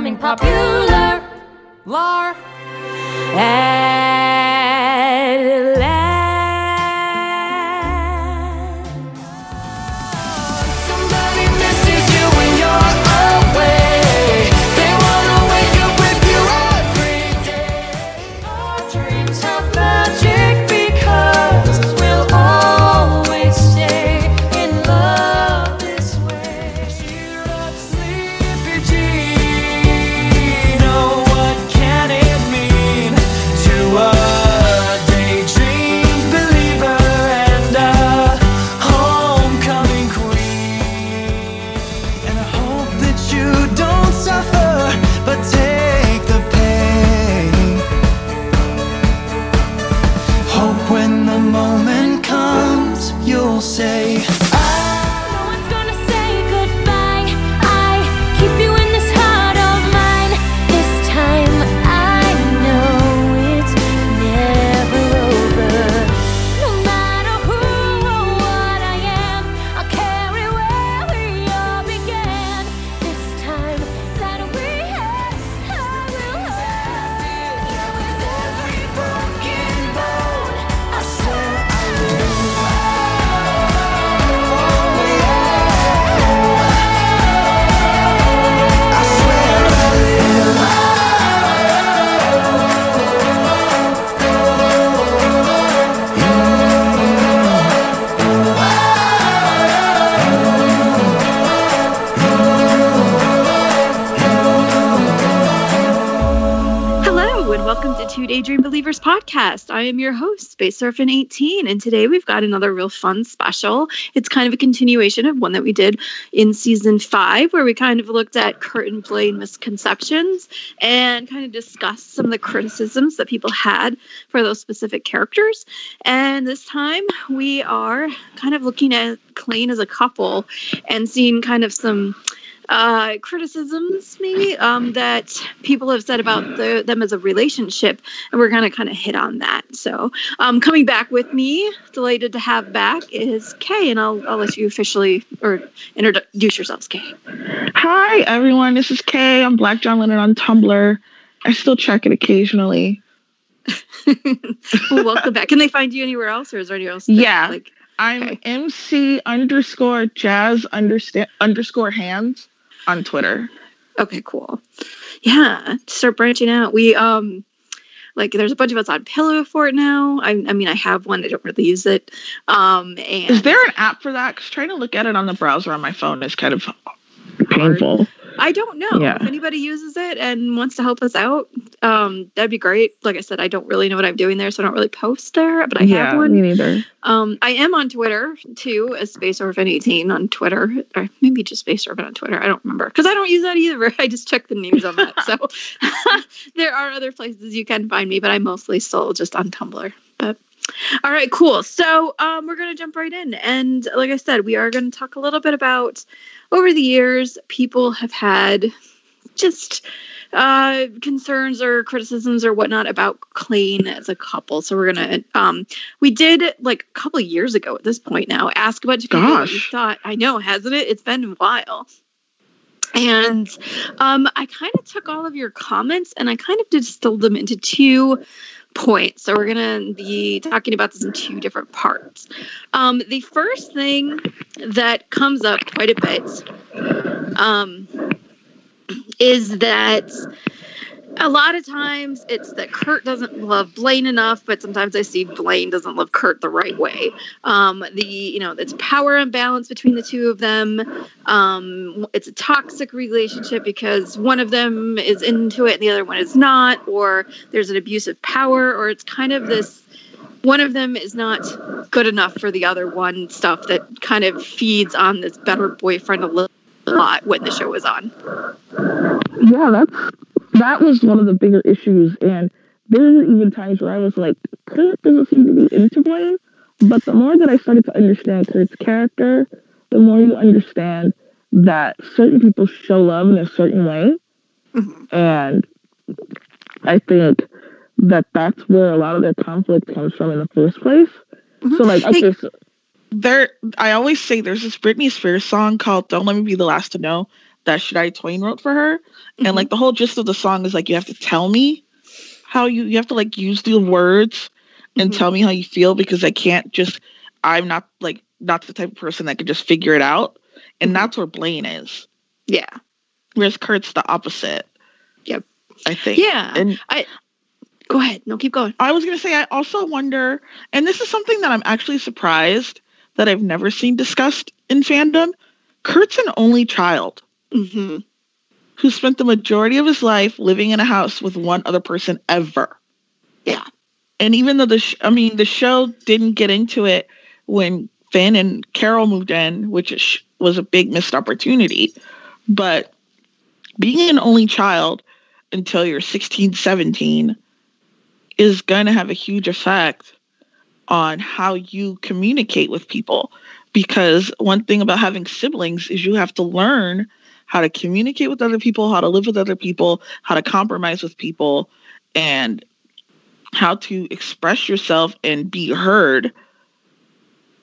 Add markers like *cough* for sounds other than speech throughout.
becoming popular. Lar. Podcast. I am your host, Space Orphan 18, and today we've got another real fun special. It's kind of a continuation of one that we did in season five, where we kind of looked at Kurt and Blaine misconceptions and kind of discussed some of the criticisms that people had for those specific characters. And this time we are kind of looking at Klaine as a couple and seeing kind of some uh, criticisms maybe um, that people have said about the, them as a relationship and we're going to kind of hit on that so um, coming back with me delighted to have back is kay and i'll, I'll let you officially or introduce yourselves kay Hi, everyone. This is Kay. I'm Black John Leonard on Tumblr. I still check it occasionally. *laughs* well, welcome back can they find you anywhere else or is there anywhere else Yeah. like I'm Okay. MC underscore jazz underscore hands on Twitter. Okay, cool. Yeah, start branching out. We um like there's a bunch of us on Pillow Fort now. I, I mean, I have one. I don't really use it. Um, and Is there an app for that? Because trying to look at it on the browser on my phone is kind of painful. I don't know Yeah. if anybody uses it and wants to help us out. Um, that'd be great. Like I said, I don't really know what I'm doing there, so I don't really post there. But I yeah, have one. me neither. Um, I am on Twitter too, as Space Orphan 18 on Twitter, or maybe just Space Orphan on Twitter. I don't remember because I don't use that either. *laughs* I just check the names on that. So *laughs* *laughs* there are other places you can find me, but I'm mostly still just on Tumblr. But all right, cool. So um, we're gonna jump right in, and like I said, we are gonna talk a little bit about over the years people have had just uh concerns or criticisms or whatnot about Klaine as a couple. So we're gonna um we did like a couple years ago at this point now ask a bunch of people what Gosh. thought. I know, hasn't it? It's been a while. And um, I kind of took all of your comments and I kind of distilled them into two points. So we're going to be talking about this in two different parts. Um, the first thing that comes up quite a bit um, is that a lot of times it's that Kurt doesn't love Blaine enough, but sometimes I see Blaine doesn't love Kurt the right way. Um, the you know it's power imbalance between the two of them. Um, it's a toxic relationship because one of them is into it and the other one is not, or there's an abusive power, or it's kind of this. One of them is not good enough for the other one. Stuff that kind of feeds on this better boyfriend a lot when the show was on. Yeah, that's that was one of the bigger issues, and there were even times where I was like, Kurt doesn't seem to be into Blaine. But the more that I started to understand Kurt's character, the more you understand that certain people show love in a certain way, Mhm. and I think that that's where a lot of their conflict comes from in the first place. Mhm. So like, Hey- okay, so, There, I always say there's this Britney Spears song called "Don't Let Me Be the Last to Know" that Shania Twain wrote for her, Mhm. and like the whole gist of the song is like you have to tell me how you you have to like use the words and Mhm. tell me how you feel because I can't just I'm not like not the type of person that can just figure it out, and Mhm. that's where Blaine is. yeah, Whereas Kurt's the opposite. Yep. I think. yeah. And I Go ahead. No, keep going. I was gonna say I also wonder, and this is something that I'm actually surprised that I've never seen discussed in fandom. Kurt's an only child hmm who spent the majority of his life living in a house with one other person ever. Yeah. And even though the sh- I mean the show didn't get into it when Finn and Carole moved in, which is, was a big missed opportunity, but being an only child until you're 16, 17 is going to have a huge effect on how you communicate with people because one thing about having siblings is you have to learn how to communicate with other people, how to live with other people, how to compromise with people, and how to express yourself and be heard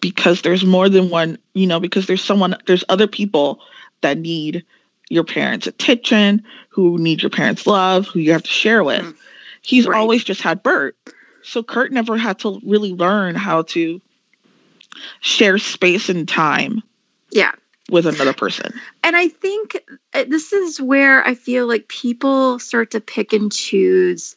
because there's more than one, you know, because there's someone, there's other people that need your parents' attention, who need your parents' love, who you have to share with. Mhm. He's Right. always just had Burt. So Kurt never had to really learn how to share space and time Yeah. With another person. And I think uh, this is where I feel like people start to pick and choose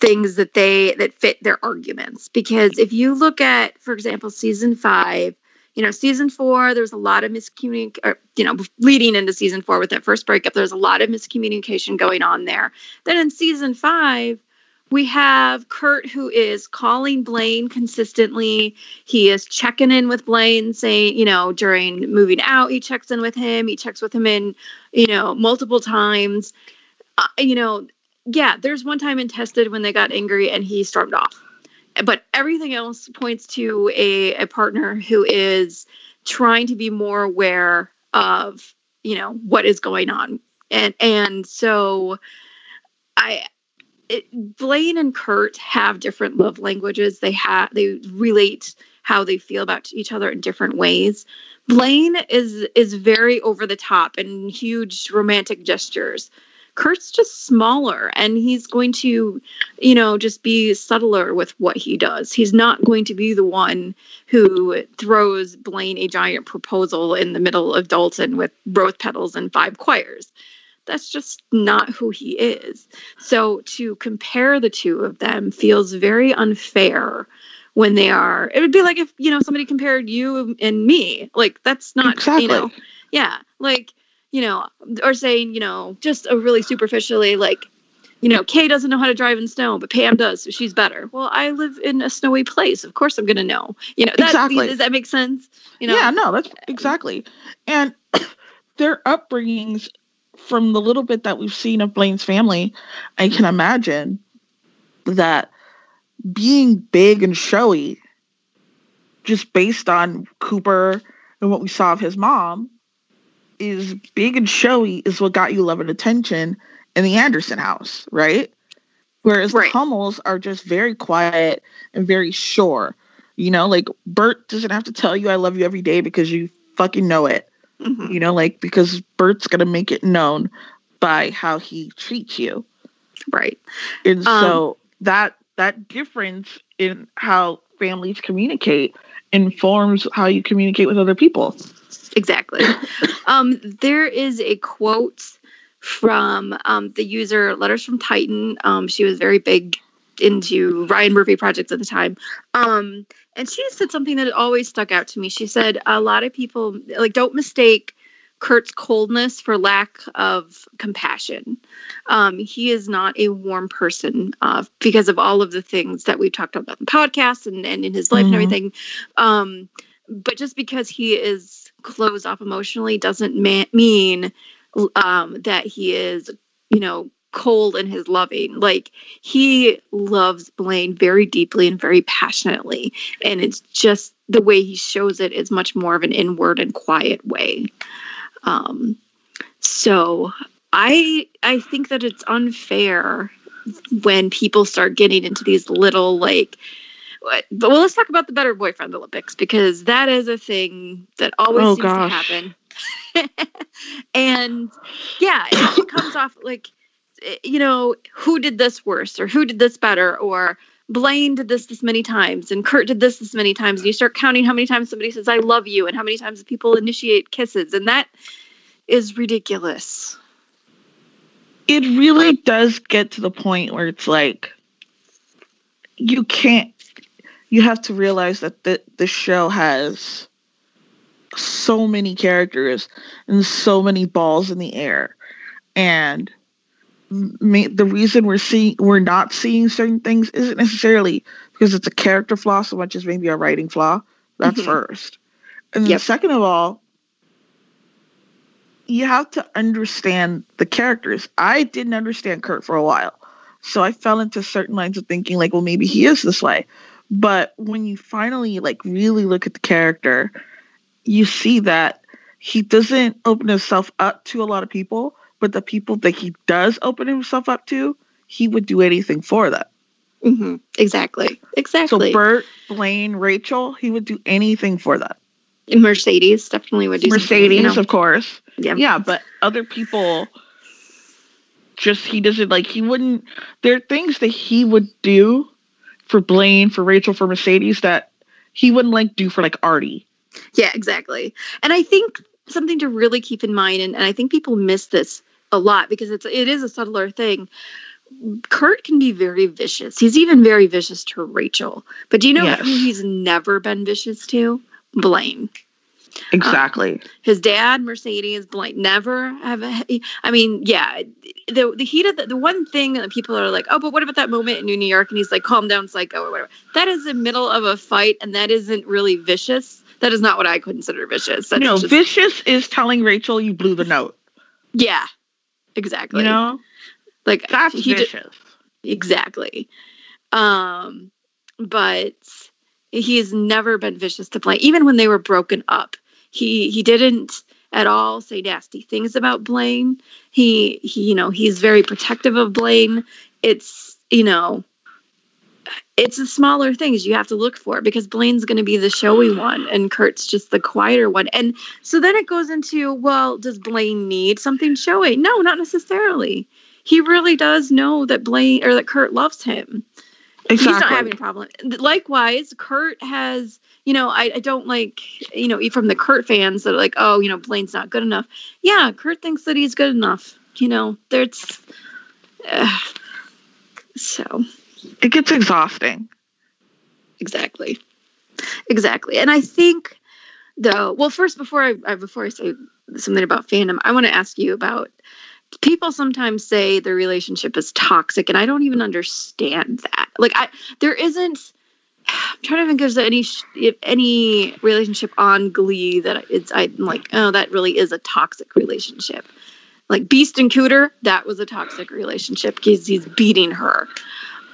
things that they that fit their arguments because if you look at for example season 5 you know season 4 there's a lot of miscommunication you know leading into season 4 with that first breakup there's a lot of miscommunication going on there then in season 5 we have Kurt who is calling Blaine consistently he is checking in with Blaine, saying, you know, during moving out, he checks in with him. He checks with him in, you know, multiple times. Uh, you know, yeah, there's one time in Tested when they got angry and he stormed off. But everything else points to a, a partner who is trying to be more aware of, you know, what is going on. And and so I it, Blaine and Kurt have different love languages. They have they relate how they feel about each other in different ways. Blaine is is very over the top and huge romantic gestures. Kurt's just smaller and he's going to, you know, just be subtler with what he does. He's not going to be the one who throws Blaine a giant proposal in the middle of Dalton with rose petals and five choirs. That's just not who he is. So to compare the two of them feels very unfair when they are it would be like if you know somebody compared you and me like that's not Exactly. you know yeah like you know or saying you know just a really superficially like you know kay doesn't know how to drive in snow but pam does so she's better well i live in a snowy place of course i'm gonna know you know that, Exactly. does that make sense you know yeah, no, that's exactly. And *clears throat* their upbringings, from the little bit that we've seen of Blaine's family, I can imagine that being big and showy, just based on Cooper and what we saw of his mom, is big and showy is what got you love and attention in the Anderson house, right? Whereas Right. the Hummels are just very quiet and very sure. You know, like Burt doesn't have to tell you I love you every day because you fucking know it. Mhm. You know, like because Burt's gonna make it known by how he treats you. right And Um, so that that difference in how families communicate informs how you communicate with other people. exactly *laughs* um there is a quote from um the user letters from titan um she was very big into ryan murphy projects at the time. Um and she said something that always stuck out to me. She said a lot of people like don't mistake kurt's coldness for lack of compassion. Um, he is not a warm person uh, because of all of the things that we've talked about in the podcast and, and in his life and Mhm. everything. Um, but just because he is closed off emotionally doesn't ma- mean um, that he is, you know, cold in his loving. Like he loves Blaine very deeply and very passionately, and it's just the way he shows it is much more of an inward and quiet way. Um, so I I think that it's unfair when people start getting into these little like but well let's talk about the better boyfriend olympics because that is a thing that always Oh, seems gosh. to happen *laughs* and yeah it, it comes off like Eh, you know who did this worse or who did this better or blaine did this this many times and kurt did this this many times. And you start counting how many times somebody says i love you and how many times people initiate kisses. And that is ridiculous. It really does get to the point where it's like you can't you have to realize that the the show has so many characters and so many balls in the air. And the reason we're seeing we're not seeing certain things isn't necessarily because it's a character flaw so much as maybe a writing flaw that's Mhm. first and then Yep. second of all you have to understand the characters. I didn't understand Kurt for a while. So I fell into certain lines of thinking like, well, maybe he is this way. But when you finally like really look at the character, you see that he doesn't open himself up to a lot of people, but the people that he does open himself up to, he would do anything for them. hmm exactly So exactly Burt, Blaine, Rachel, he would do anything for them. And mercedes definitely would do something, Mercedes, you know? of course. yeah yeah but other people just he doesn't like he wouldn't there are things that he would do for blaine for rachel for mercedes that he wouldn't like do for like artie Yeah, exactly. And I think something to really keep in mind, and, and I think people miss this a lot because it's it is a subtler thing. Kurt can be very vicious. He's even very vicious to Rachel. But do you know Yes. who he's never been vicious to? Blaine. exactly um, His dad, Mercedes, Blaine, never have. A, I mean, yeah, the the heat of the, the one thing that people are like, oh, but what about that moment in New York? And he's like, calm down, psycho, or whatever. That is the middle of a fight, and that isn't really vicious. That is not what I consider vicious. No just- vicious is telling rachel you blew the note Yeah, exactly. you know like that's he did vicious exactly. Um, but he's never been vicious to Blaine, even when they were broken up. He he didn't at all say nasty things about Blaine. He he you know he's very protective of Blaine. It's you know. It's the smaller things you have to look for because Blaine's going to be the showy one and Kurt's just the quieter one. And so then it goes into, well, does Blaine need something showy? No, not necessarily. He really does know that Blaine or that Kurt loves him. Exactly. He's not having a problem. Likewise, Kurt has, you know, I, I don't like, you know, from the Kurt fans that are like, oh, you know, Blaine's not good enough. Yeah, Kurt thinks that he's good enough. You know, there's, uh, *sighs* so it gets exhausting. Exactly. Exactly. And i think though well first before i, before i say something about fandom i want to ask you about people sometimes say the relationship is toxic and i don't even understand that. Like i there isn't i'm trying to think if there's any if any relationship on glee that it's i'm like oh that really is a toxic relationship. Like beiste and cooter that was a toxic relationship because he's beating her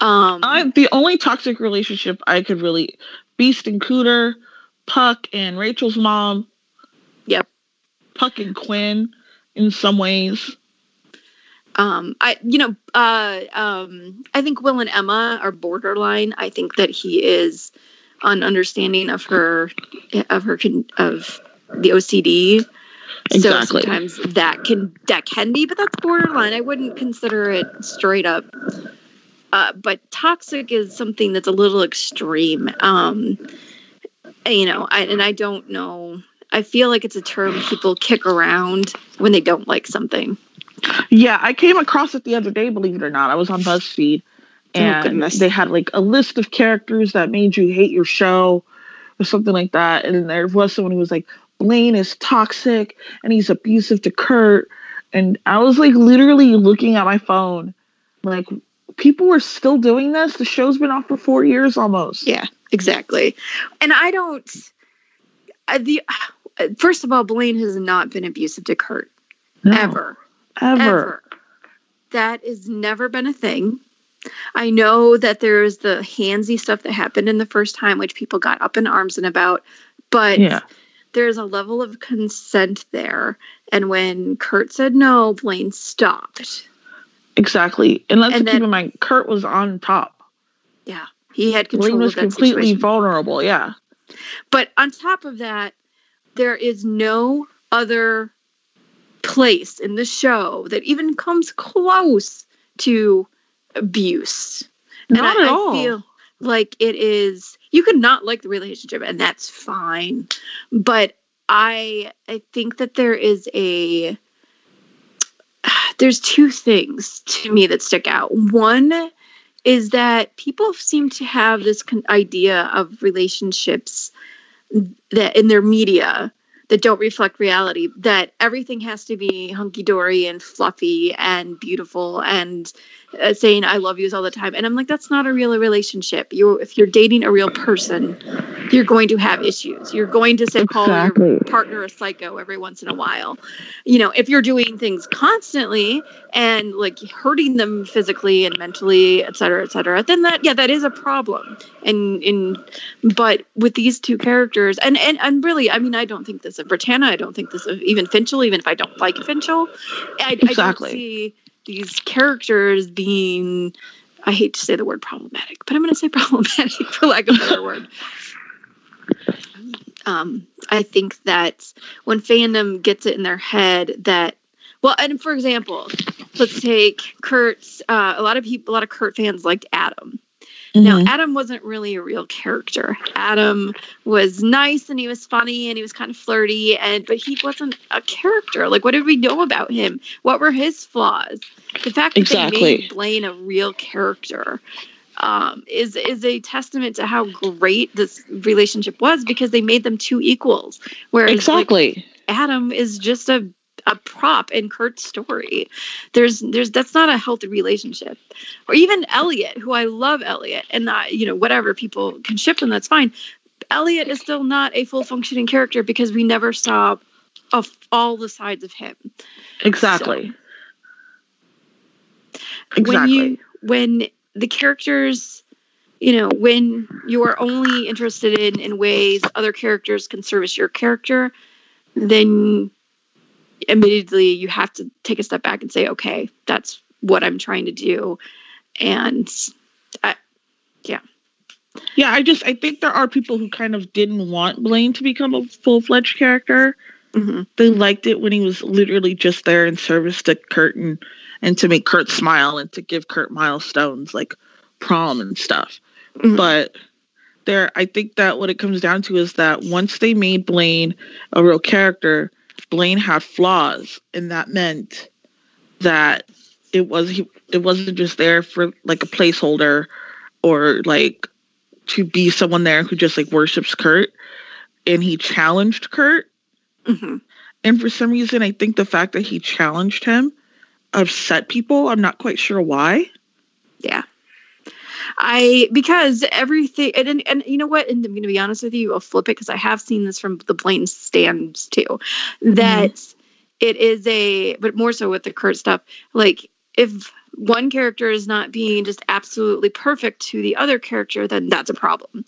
um I, the only toxic relationship i could really beiste and cooter puck and rachel's mom. Yep. puck and quinn in some ways. Um i you know uh um i think will and emma are borderline. I think that he is ununderstanding of her of her of the ocd Exactly. so sometimes that can that can be but that's borderline. I wouldn't consider it straight up uh, but toxic is something that's a little extreme um you know I, and i don't know i feel like it's a term people kick around when they don't like something Yeah, I came across it the other day, believe it or not. I was on BuzzFeed Oh, and goodness. they had like a list of characters that made you hate your show or something like that. And there was someone who was like, Blaine is toxic and he's abusive to Kurt. And I was like literally looking at my phone, like, people are still doing this. The show's been off for four years almost. Yeah, exactly. And I don't. I, the first of all, Blaine has not been abusive to Kurt No, ever, Ever. ever. That has never been a thing. I know that there's the handsy stuff that happened in the first time, which people got up in arms and about. But Yeah. there's a level of consent there. And when Kurt said no, Blaine stopped. Exactly. And let's And keep then- in mind, Kurt was on top. Yeah. He had control Blaine was of that completely situation. vulnerable. Yeah. But on top of that, there is no other place in the show that even comes close to abuse. And Not I, at I all. feel like it is you could not like the relationship and that's fine. But I I think that there is a there's two things to me that stick out. One is that people seem to have this idea of relationships that in their media that don't reflect reality that everything has to be hunky dory and fluffy and beautiful and uh, saying I love yous all the time. And I'm like that's not a real relationship. You if you're dating a real person you're going to have issues. You're going to say call your partner a psycho every once in a while. You know if you're doing things constantly and like hurting them physically and mentally et cetera et cetera then that yeah that is a problem. And in but with these two characters and and, and really i mean i don't think this of brittana. I don't think this of even finchel even if i don't like finchel i, Exactly. I don't see these characters being i hate to say the word problematic but i'm going to say *laughs* problematic for lack of a better word um, I think that when fandom gets it in their head that, well, and for example, let's take Kurt's. Uh, a lot of people, a lot of Kurt fans liked Adam. Now, Mhm. Adam wasn't really a real character. Adam was nice and he was funny and he was kind of flirty, and but he wasn't a character. Like, what did we know about him? What were his flaws? The fact that they made Blaine a real character um, is is a testament to how great this relationship was because they made them two equals. Whereas like, Exactly. Adam is just a a prop in Kurt's story. There's there's that's not a healthy relationship. Or even Elliot, who I love Elliot, and I, you know whatever people can ship them, that's fine. Elliot is still not a full functioning character because we never saw of all the sides of him. Exactly. when Exactly. you when the characters you know when you are only interested in in ways other characters can service your character then immediately you have to take a step back and say okay that's what i'm trying to do and I, Yeah, yeah I just I think there are people who kind of didn't want Blaine to become a full fledged character. mhm, They liked it when he was literally just there in service to Kurt and, and to make Kurt smile and to give Kurt milestones like prom and stuff. mhm. But there I think that what it comes down to is that once they made Blaine a real character, Blaine had flaws, and that meant that it was he it wasn't just there for like a placeholder or like to be someone there who just like worships Kurt. And he challenged Kurt. Mhm. and for some reason I think the fact that he challenged him upset people. I'm not quite sure why. Yeah I because everything and, and and you know what? And I'm going to be honest with you I'll flip it because I have seen this from the Blaine stands too that it is a but more so with the Kurt stuff like if one character is not being just absolutely perfect to the other character then that's a problem.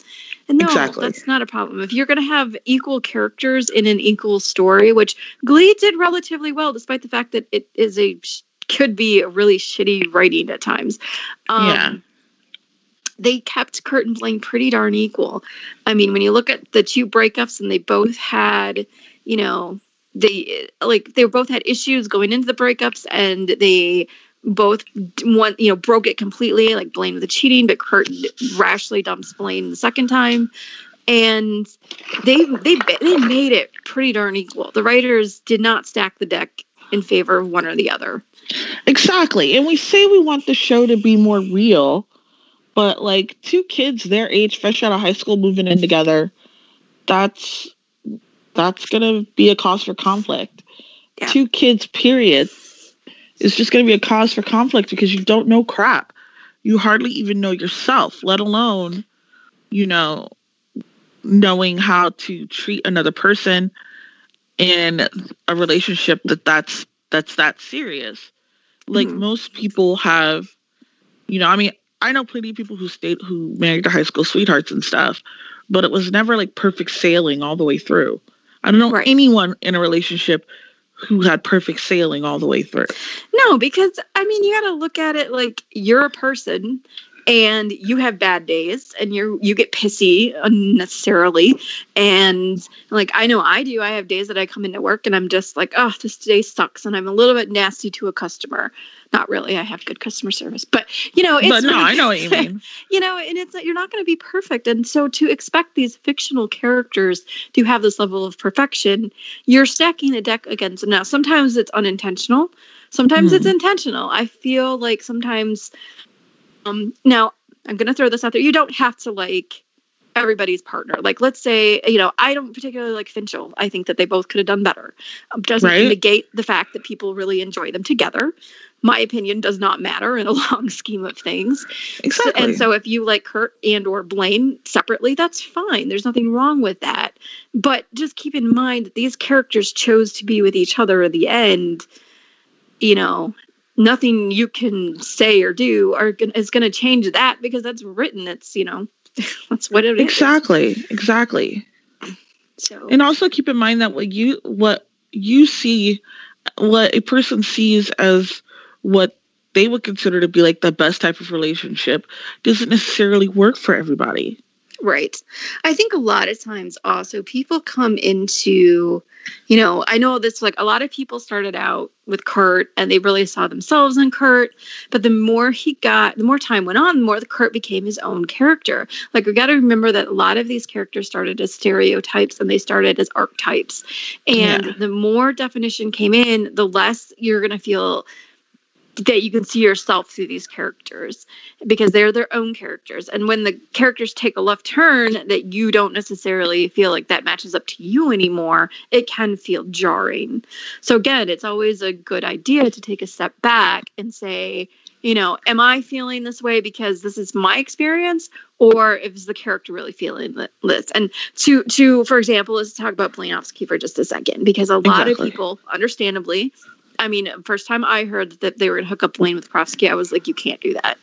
And no Exactly. that's not a problem. If you're going to have equal characters in an equal story which Glee did relatively well despite the fact that it is a could be a really shitty writing at times. Um, Yeah. They kept Kurt and Blaine pretty darn equal. I mean, when you look at the two breakups and they both had, you know, they like they both had issues going into the breakups and they both one you know broke it completely like Blaine with the cheating but Kurt rashly dumps Blaine the second time and they they they made it pretty darn equal. The writers did not stack the deck in favor of one or the other. Exactly. And we say we want the show to be more real, but like two kids their age, fresh out of high school, moving in together, that's that's gonna be a cause for conflict. Yeah. Two kids, period, is just gonna be a cause for conflict because you don't know crap. You hardly even know yourself, let alone, you know, knowing how to treat another person in a relationship that that's that's that serious like Mhm. most people have you know i mean i know plenty of people who stayed who married their high school sweethearts and stuff but it was never like perfect sailing all the way through I don't know Right. anyone in a relationship who had perfect sailing all the way through. No, because I mean, you got to look at it like you're a person and you have bad days and you you get pissy unnecessarily. And like I know I do. I have days that I come into work and I'm just like oh this day sucks and I'm a little bit nasty to a customer. Not really. I have good customer service but you know it's but no, I know what *laughs* you mean. you know and it's you're not going to be perfect. And so to expect these fictional characters to have this level of perfection you're stacking the deck against them now sometimes it's unintentional. Sometimes it's Mhm. intentional. I feel like sometimes um now i'm going to throw this out there you don't have to like everybody's partner like let's say you know i don't particularly like finchel i think that they both could have done better um, doesn't Right. negate the fact that people really enjoy them together my opinion does not matter in a *laughs* long scheme of things Exactly. and so if you like Kurt and or Blaine separately, that's fine. There's nothing wrong with that. But just keep in mind that these characters chose to be with each other in the end. You know, nothing you can say or do are is going to change that because that's written. It's you know, *laughs* that's what it is. exactly. Exactly. So And also keep in mind that what you what you see what a person sees as what they would consider to be like the best type of relationship doesn't necessarily work for everybody. Right. I think a lot of times also people come into, you know, I know this like a lot of people started out with Kurt and they really saw themselves in Kurt, but the more he got, the more time went on, the more the Kurt became his own character. Like we got to remember that a lot of these characters started as stereotypes and they started as archetypes. And Yeah. the more definition came in, the less you're going to feel that you can see yourself through these characters because they're their own characters. And when the characters take a left turn that you don't necessarily feel like that matches up to you anymore, it can feel jarring. So, again, it's always a good idea to take a step back and say, you know, am I feeling this way because this is my experience, or is the character really feeling this? And to to for example, let's talk about Blanovsky for just a second, because a lot Exactly. of people, understandably, I mean, first time I heard that they were gonna hook up Blaine with Karofsky, I was like, you can't do that.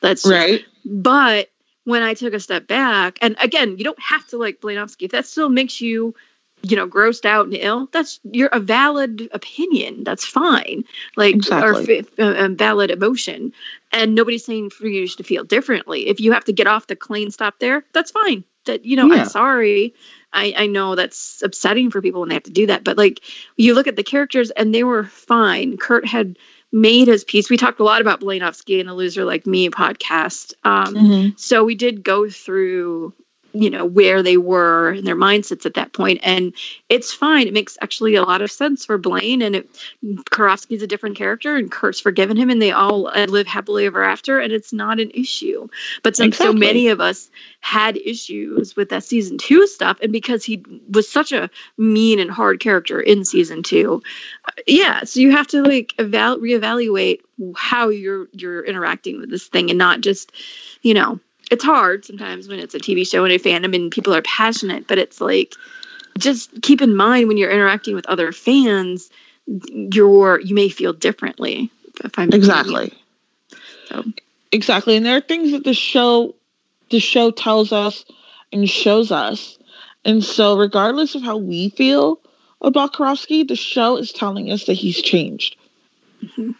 That's Right? but when I took a step back, and again, you don't have to like Blanovsky. If that still makes you, you know, grossed out and ill, that's you're a valid opinion. That's fine. Like or Exactly. f- a, a valid emotion, and nobody's saying for you to feel differently. If you have to get off the Klaine stop there, that's fine. That you know, Yeah. I'm sorry. I, I know that's upsetting for people when they have to do that, but like you look at the characters and they were fine. Kurt had made his piece We talked a lot about Blanovsky in the Loser Like Me podcast. Um, Mhm. so we did go through, you know, where they were and their mindsets at that point, and it's fine. It makes actually a lot of sense for Blaine, and it, Karofsky's a different character, and Kurt's forgiven him, and they all uh, live happily ever after, and it's not an issue. But since so many of us had issues with that season two stuff, and because he was such a mean and hard character in season two, uh, yeah, so you have to like eval- reevaluate how you're you're interacting with this thing, and not just, you know, it's hard sometimes when it's a TV show and a fandom and people are passionate, but it's like just keep in mind when you're interacting with other fans, you're you may feel differently. If I'm Exactly. So. Exactly. And there are things that the show the show tells us and shows us. And so regardless of how we feel about Karofsky, the show is telling us that he's changed. Mhm.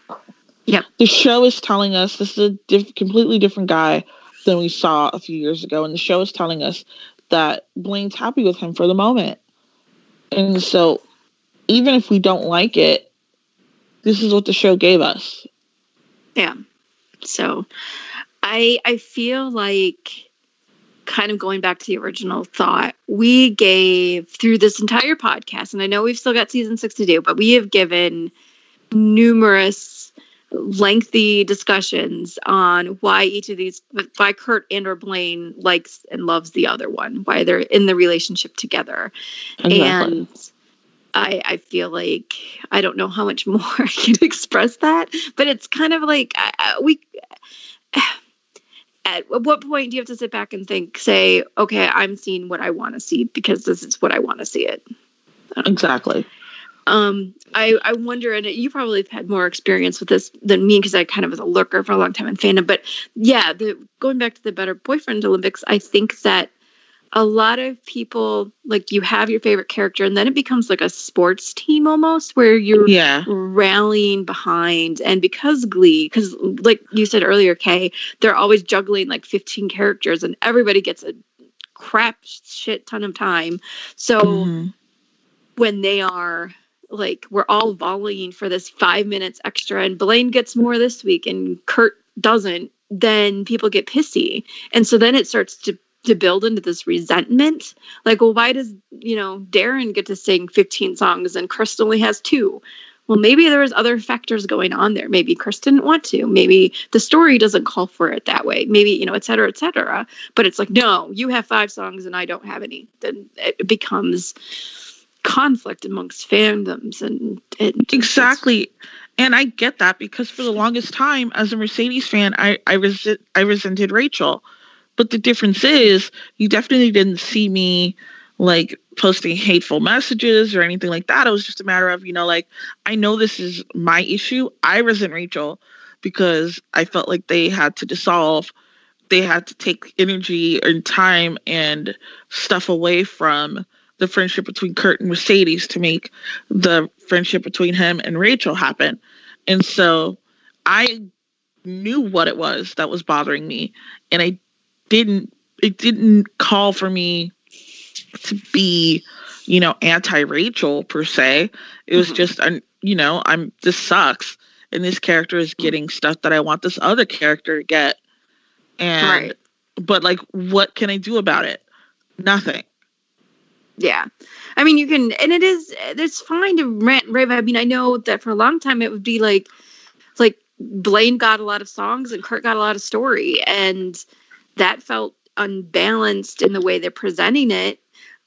Yep. The show is telling us this is a diff- completely different guy than we saw a few years ago. And the show is telling us that Blaine's happy with him for the moment. And so even if we don't like it, this is what the show gave us. Yeah. So I I feel like kind of going back to the original thought, we gave through this entire podcast, and I know we've still got season six to do, but we have given numerous lengthy discussions on why each of these why Kurt and or Blaine likes and loves the other one, why they're in the relationship together. Exactly. And I, I feel like I don't know how much *laughs* more I can express that, but it's kind of like we. *sighs* At what point do you have to sit back and think, say, okay, I'm seeing what I want to see because this is what I want to see it. exactly. Um, I I wonder, and you probably have had more experience with this than me because I kind of was a lurker for a long time in fandom. But yeah, the going back to the Better Boyfriend Olympics, I think that a lot of people like you have your favorite character and then it becomes like a sports team almost where you're Yeah. rallying behind and because glee because like you said earlier kay they're always juggling like 15 characters and everybody gets a crap shit ton of time so Mhm. when they are like we're all volleying for this five minutes extra and blaine gets more this week and kurt doesn't then people get pissy. And so then it starts to to build into this resentment. Like well why does you know darren get to sing 15 songs and chris only has two? Well maybe there was other factors going on there. Maybe chris didn't want to. Maybe the story doesn't call for it that way. Maybe you know et cetera et cetera. But it's like no you have five songs and i don't have any. Then it becomes conflict amongst fandoms and, and Exactly. And I get that because for the longest time as a Mercedes fan, I I resent I resented Rachel. But the difference is you definitely didn't see me like posting hateful messages or anything like that. It was just a matter of, you know, like I know this is my issue. I resent Rachel because I felt like they had to dissolve they had to take energy and time and stuff away from the friendship between Kurt and Mercedes to make the friendship between him and Rachel happen. And so I knew what it was that was bothering me and I didn't it didn't call for me to be, you know, anti-Rachel per se. It was Mhm. just an you know, I'm this sucks and this character is getting stuff that I want this other character to get. And right but like what can I do about it? Nothing. Yeah. I mean, you can, and it is, it's fine to rant and rave. I mean, I know that for a long time it would be like, like Blaine got a lot of songs and Kurt got a lot of story, and that felt unbalanced in the way they're presenting it.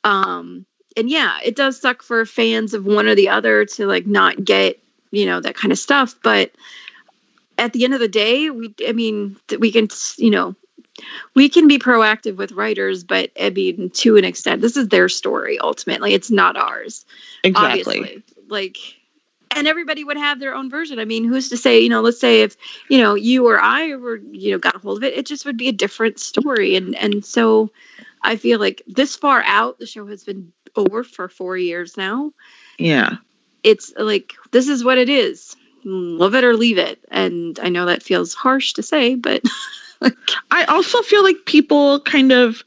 Um, and yeah, it does suck for fans of one or the other to like not get, you know, that kind of stuff. But at the end of the day, we, I mean, we can, you know, we can be proactive with writers, but I mean, to an extent, this is their story ultimately. It's not ours, Exactly. obviously. Like, and everybody would have their own version. I mean, who's to say, you know, let's say if, you know, you or I were, you know, got a hold of it, it just would be a different story. And, and so I feel like this far out, the show has been over for four years now. Yeah. It's like, this is what it is. Love it or leave it. And I know that feels harsh to say, but *laughs* I also feel like people kind of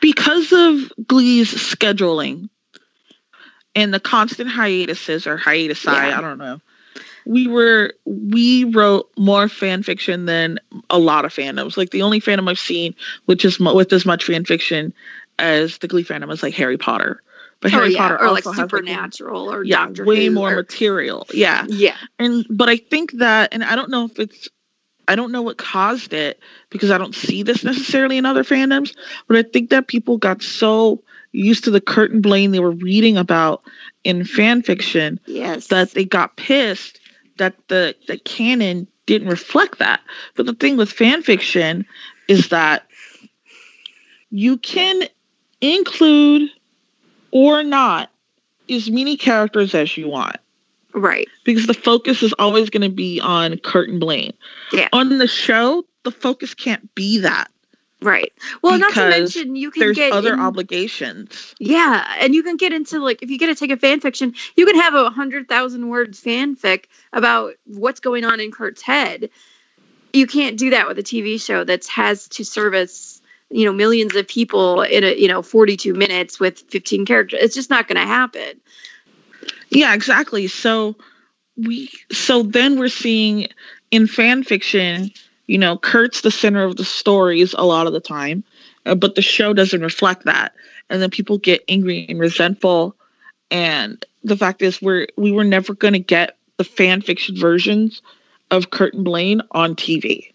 because of Glee's scheduling and the constant hiatuses or hiatus Yeah. I don't know. We were we wrote more fan fiction than a lot of fandoms. Like the only fandom I've seen which is with as much fan fiction as the Glee fandom is like Harry Potter. But oh, Harry yeah, Potter or like also like, supernatural or yeah, Doctor way Who more or- material. Yeah yeah. and but I think that, and I don't know if it's, I don't know what caused it because I don't see this necessarily in other fandoms, but I think that people got so used to the Kurt and Blaine they were reading about in fan fiction Yes. that they got pissed that the the canon didn't reflect that. But the thing with fan fiction is that you can include or not as many characters as you want right. because the focus is always going to be on Kurt and Blaine. Yeah. On the show, the focus can't be that. Right. Well, not to mention you can There's get other in- obligations. Yeah, and you can get into like if you get to take a fan fiction, you can have a hundred thousand word fanfic about what's going on in Kurt's head. You can't do that with a TV show that has to service you know millions of people in a you know 42 minutes with 15 characters. It's just not going to happen. Yeah, exactly. So we so then we're seeing in fan fiction, you know, Kurt's the center of the stories a lot of the time, uh, but the show doesn't reflect that. And then people get angry and resentful and the fact is we're we were never going to get the fan fiction versions of Kurt and Blaine on TV.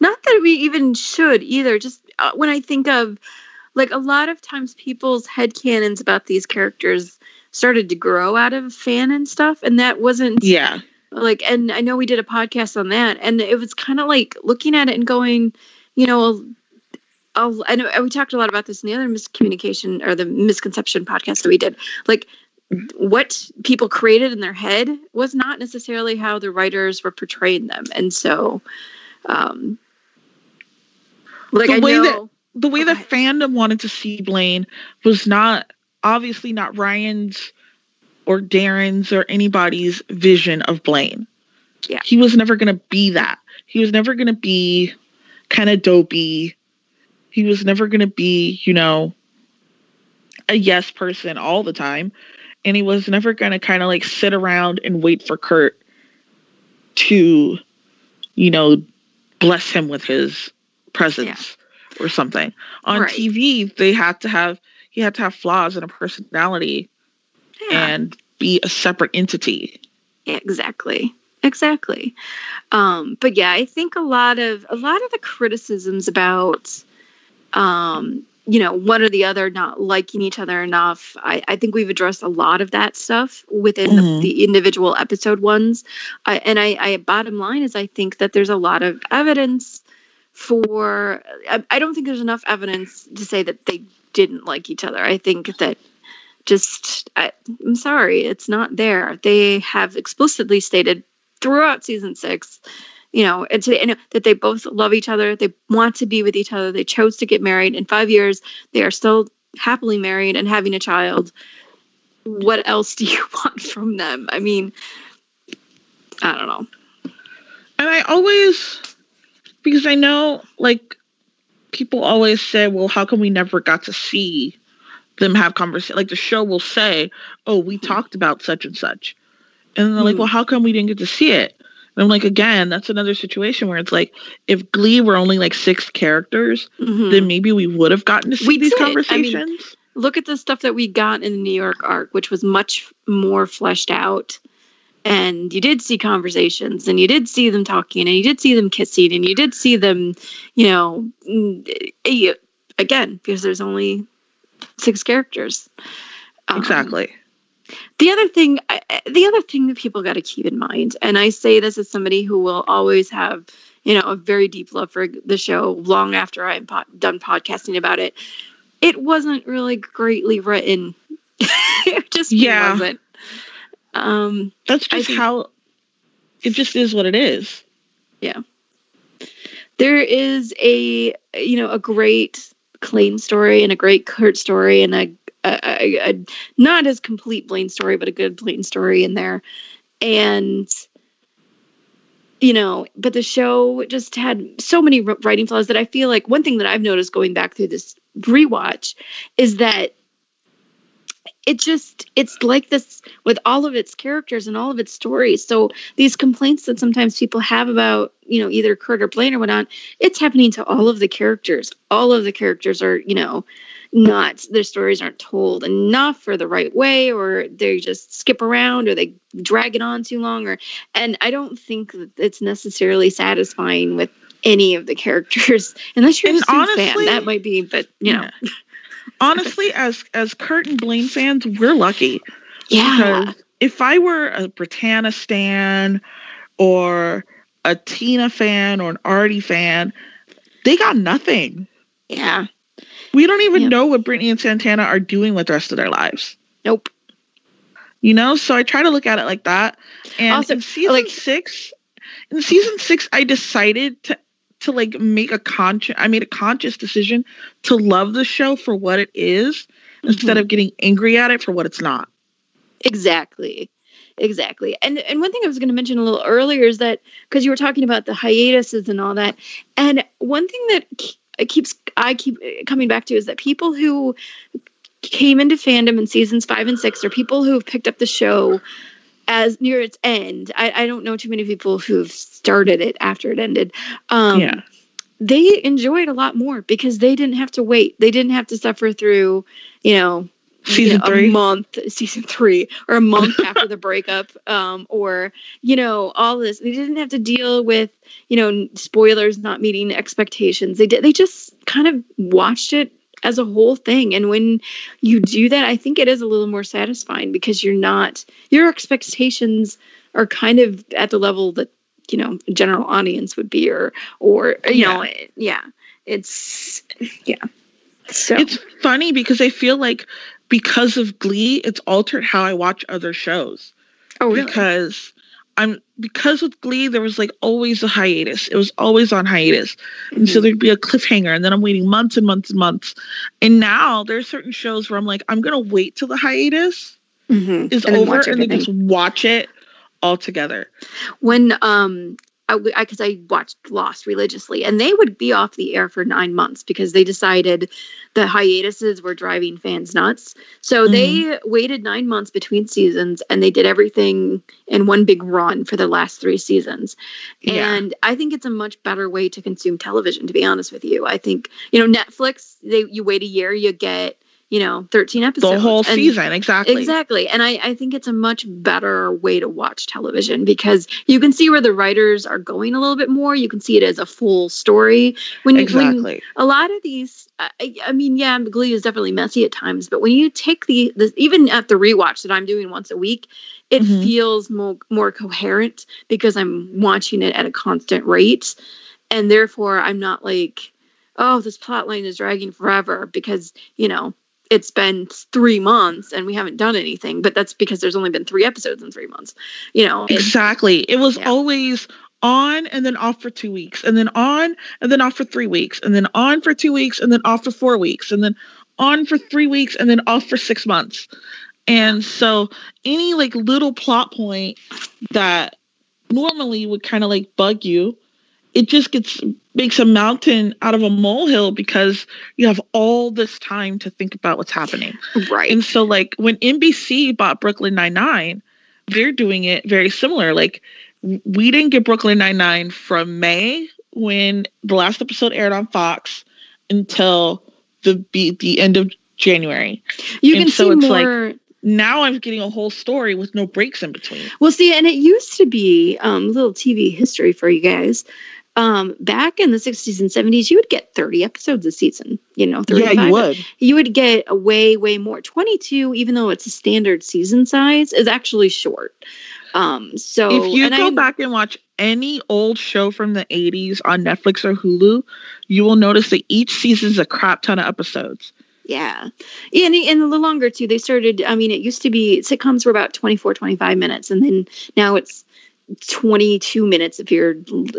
Not that we even should either. Just uh, when I think of like a lot of times people's headcanons about these characters started to grow out of fan and stuff and that wasn't Yeah. like and i know we did a podcast on that and it was kind of like looking at it and going you know I'll, i know we talked a lot about this in the other miscommunication or the misconception podcast that we did like what people created in their head was not necessarily how the writers were portraying them and so um like The i way know that- the way the Okay. fandom wanted to see Blaine was not obviously not Ryan's or Darren's or anybody's vision of Blaine. Yeah. He was never going to be that. He was never going to be kind of dopey. He was never going to be, you know, a yes person all the time. And he was never going to kind of like sit around and wait for Kurt to, you know, bless him with his presence or something. On Right. TV, they had to have he had to have flaws and a personality Yeah. and be a separate entity. Exactly exactly um but yeah i think a lot of a lot of the criticisms about um you know one or the other not liking each other enough i i think we've addressed a lot of that stuff within Mhm. the, the individual episode ones I, and I, I bottom line is i think that there's a lot of evidence for I, I don't think there's enough evidence to say that they didn't like each other. I think that just I, i'm sorry it's not there. They have explicitly stated throughout season six you know and to, and that they both love each other. They want to be with each other. They chose to get married. In five years they are still happily married and having a child. What else do you *laughs* want from them? I mean i don't know. And I always, because I know, like, people always say, well, how come we never got to see them have conversation? Like, the show will say, oh, we talked about such and such. And they're like, Hmm. well, how come we didn't get to see it? And I'm like, again, that's another situation where it's like, if Glee were only like six characters, Mhm. then maybe we would have gotten to see We these did. I mean, conversations. look at the stuff that we got in the New York arc, which was much more fleshed out. And you did see conversations, and you did see them talking, and you did see them kissing, and you did see them, you know, mm, eh, again because there's only six characters. Um, exactly. the other thing I- the other thing that people got to keep in mind and i say this as somebody who will always have you know a very deep love for the show long after i'm po- done podcasting about it it wasn't really greatly written *laughs* it just Yeah. wasn't um That's just think- how it just is what it is. Yeah. There is a you know a great Klaine story and a great Kurt story and a, a, a, a not as complete Blaine story but a good Blaine story in there and you know but the show just had so many writing flaws that I feel like one thing that I've noticed going back through this rewatch is that it just it's like this with all of its characters and all of its stories. So these complaints that sometimes people have about you know either kurt or blaine or whatnot it's happening to all of the characters. All of the characters are you know not their stories aren't told enough or the right way or they just skip around or they drag it on too long or and i don't think that it's necessarily satisfying with any of the characters *laughs* unless you're And a Sue fan. that might be but you know. Yeah. Honestly, as as Kurt and Blaine fans, we're lucky. yeah Because if I were a Brittana stan or a Tina fan or an Artie fan, they got nothing. yeah We don't even Yeah. know what Brittany and Santana are doing with the rest of their lives. nope You know, so I try to look at it like that. And Also, in season like- six, in season six, I decided to to like make a conscious. I made a conscious decision to love the show for what it is mm-hmm. instead of getting angry at it for what it's not. Exactly. Exactly. And and one thing I was going to mention a little earlier is that because you were talking about the hiatuses and all that, and one thing that keeps I keep coming back to is that people who came into fandom in seasons five and six are people who have picked up the show as near its end. I, I don't know too many people who've started it after it ended. Um, yeah. they enjoyed a lot more because they didn't have to wait. They didn't have to suffer through, you know, Season you know, three. a month, season three, or a month *laughs* after the breakup, um, or you know, all this. They didn't have to deal with, you know, spoilers not meeting expectations. They did. They just kind of watched it as a whole thing. And when you do that, I think it is a little more satisfying because you're not your expectations are kind of at the level that you know general audience would be, or or you Yeah. know, yeah. It's yeah. So It's funny because I feel like because of Glee, it's altered how I watch other shows. oh really? Because I'm because with Glee there was like always a hiatus. It was always on hiatus, and so Mhm. there'd be a cliffhanger, and then I'm waiting months and months and months. And now there's certain shows where I'm like, I'm gonna wait till the hiatus Mhm. is And over and then just watch it all together. when um I because I, watched Lost religiously, and they would be off the air for nine months because they decided the hiatuses were driving fans nuts. So they mm-hmm. waited nine months between seasons, and they did everything in one big run for the last three seasons. Yeah. And I think it's a much better way to consume television. To be honest with you, I think you know Netflix. They you wait a year, you get you know thirteen episodes, The whole and- season, exactly. Exactly. And I, I think it's a much better way to watch television because you can see where the writers are going a little bit more. You can see it as a full story. When, you when Exactly. a lot of these, I, I mean, yeah, Glee is definitely messy at times, but when you take the, the even at the rewatch that I'm doing once a week, it Mhm. feels more, more coherent because I'm watching it at a constant rate. And therefore, I'm not like, oh, this plot line is dragging forever because, you know, it's been three months and we haven't done anything, but that's because there's only been three episodes in three months. You know, Exactly. It was Yeah. always on and then off for two weeks, and then on and then off for three weeks, and then on for two weeks, and then off for four weeks, and then on for three weeks, and then off for six months. And so any like little plot point that normally would kind of like bug you, it just gets makes a mountain out of a molehill because you have all this time to think about what's happening. right. And so, like, when NBC bought Brooklyn Nine-Nine, they're doing it very similar. Like, we didn't get Brooklyn Nine-Nine from May when the last episode aired on Fox until the be- the end of January. you and can so see it's like- more. Now I'm getting a whole story with no breaks in between. Well, see, and it used to be um, little TV history for you guys. Um, back in the 60s and 70s, you would get 30 episodes a season. You know, 35. would. You would get a way, way more. 22, even though it's a standard season size, is actually short. Um, so if you go I- back and watch any old show from the 80s on Netflix or Hulu, you will notice that each season's a crap ton of episodes. Yeah. yeah and, and a little longer too. They started, I mean, it used to be sitcoms were about 24, 25 minutes, and then now it's 22 minutes if you're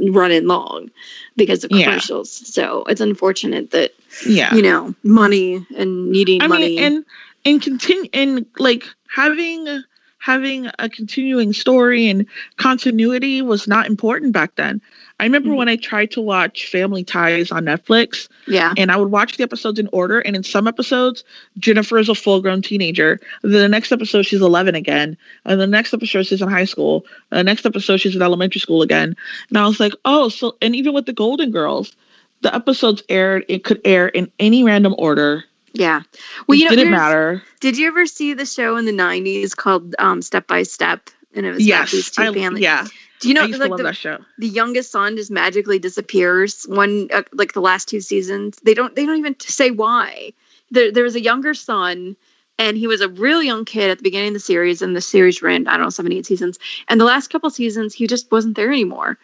running long because of Yeah. commercials. So it's unfortunate that, Yeah. you know, money and needing I money. mean, and and continue and like having having a continuing story and continuity was not important back then. I remember Mhm. when I tried to watch Family Ties on Netflix, yeah. and I would watch the episodes in order. And in some episodes, Jennifer is a full-grown teenager. Then the next episode, she's 11 again. And the next episode, she's in high school. And the next episode, she's in elementary school again. And I was like, oh, so and even with the Golden Girls, the episodes aired. It could air in any random order. Yeah. Well, it you know, didn't matter. Did you ever see the show in the 90s called um, Step by Step? And it was about these two I, families. yeah. Do you know, I used to like love the, that show. the youngest son just magically disappears one uh, like the last two seasons they don't they don't even say why there, there was a younger son and he was a real young kid at the beginning of the series and the series ran i don't know seven eight seasons and the last couple seasons he just wasn't there anymore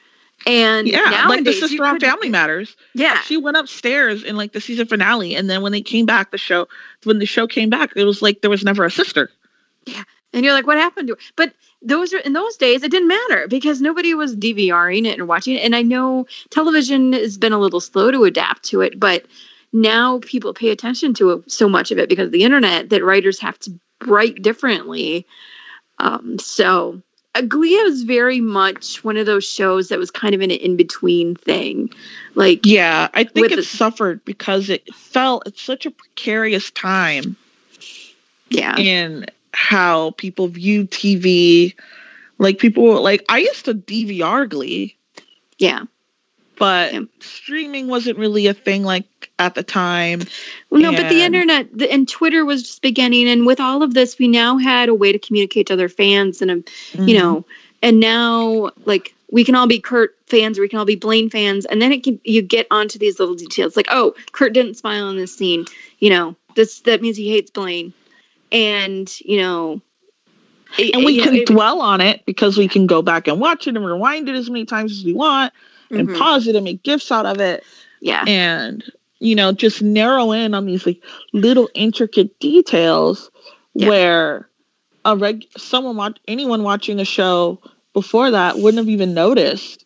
and Yeah, like the nowadays, sister on Family Matters. yeah. She went upstairs in like the season finale, and then when they came back, the show when the show came back, it was like there was never a sister. Yeah, and you're like what happened to her? But those are in those days it didn't matter because nobody was dvring it and watching it. And i know television has been a little slow to adapt to it but now people pay attention to it, so much of it because of the internet that writers have to write differently. Um, so Glee was very much one of those shows that was kind of an in-between thing like Yeah, I think it the- suffered because it felt it's such a precarious time yeah. in how people view TV. Like people like I used to DVR Glee, yeah but Yeah. streaming wasn't really a thing like at the time. Well, no, but the internet the, and Twitter was just beginning, and with all of this, we now had a way to communicate to other fans, and a, Mm-hmm. you know, and now like we can all be Kurt fans, or we can all be Blaine fans, and then it can you get onto these little details, like oh, Kurt didn't smile in this scene, you know, this that means he hates Blaine, and you know, it- and we can it- dwell on it because we can go back and watch it and rewind it as many times as we want and Mhm. pause it and make gifts out of it yeah, and you know just narrow in on these like little intricate details Yeah. where a reg someone watch anyone watching a show before that wouldn't have even noticed.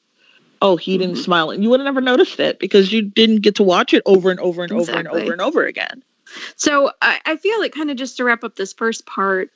Oh, he didn't Mhm. smile, and you would have never noticed it because you didn't get to watch it over and over and over and over and over again. So I, I feel like kind of just to wrap up this first part,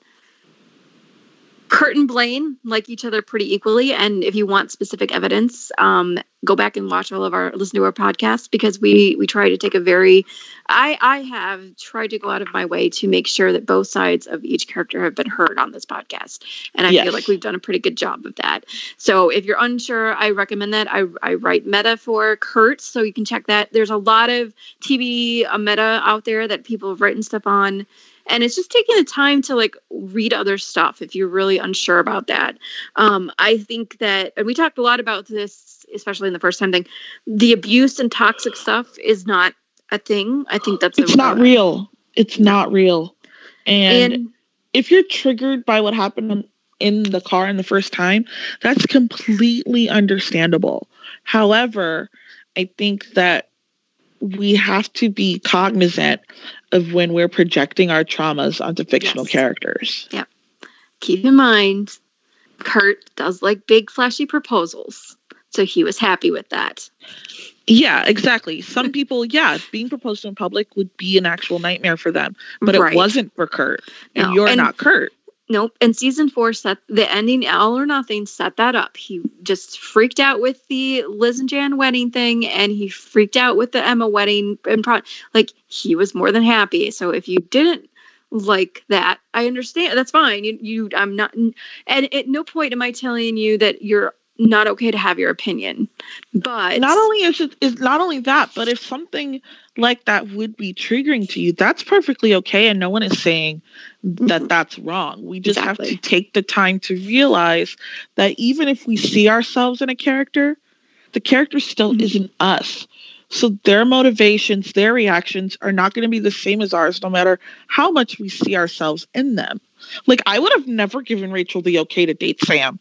Kurt and Blaine like each other pretty equally. And if you want specific evidence, um, go back and watch all of our listen to our podcasts because we we try to take a very I I have tried to go out of my way to make sure that both sides of each character have been heard on this podcast. And I Yes. feel like we've done a pretty good job of that. So if you're unsure, I recommend that. I, I write meta for Kurt, so you can check that. There's a lot of TV uh, meta out there that people have written stuff on. And it's just taking the time to like read other stuff if you're really unsure about that. Um, I think that, and we talked a lot about this, especially in the first time thing, the abuse and toxic stuff is not a thing. I think that's It's a, not real. It's not real. And, And, if you're triggered by what happened in the car in the first time, that's completely understandable. However, I think that we have to be cognizant of when we're projecting our traumas onto fictional Yes. characters. keep in mind, Kurt does like big flashy proposals. So he was happy with that. Yeah, exactly. Some *laughs* people, yeah, being proposed to in public would be an actual nightmare for them, but Right. it wasn't for Kurt. And No, you're and- not Kurt. Nope. And season four set the ending all or nothing set that up. He just freaked out with the Liz and Jan wedding thing and he freaked out with the Emma wedding and pro- like he was more than happy. So if you didn't like that, I understand. That's fine. You you I'm not and at no point am I telling you that you're not okay to have your opinion. But not only is it is not only that, but if something like that would be triggering to you, that's perfectly okay, and no one is saying that Mhm. that's wrong. We just have to take the time to realize that even if we see ourselves in a character, the character still Mhm. isn't us. So their motivations, their reactions are not going to be the same as ours, no matter how much we see ourselves in them. Like I would have never given Rachel the okay to date Sam.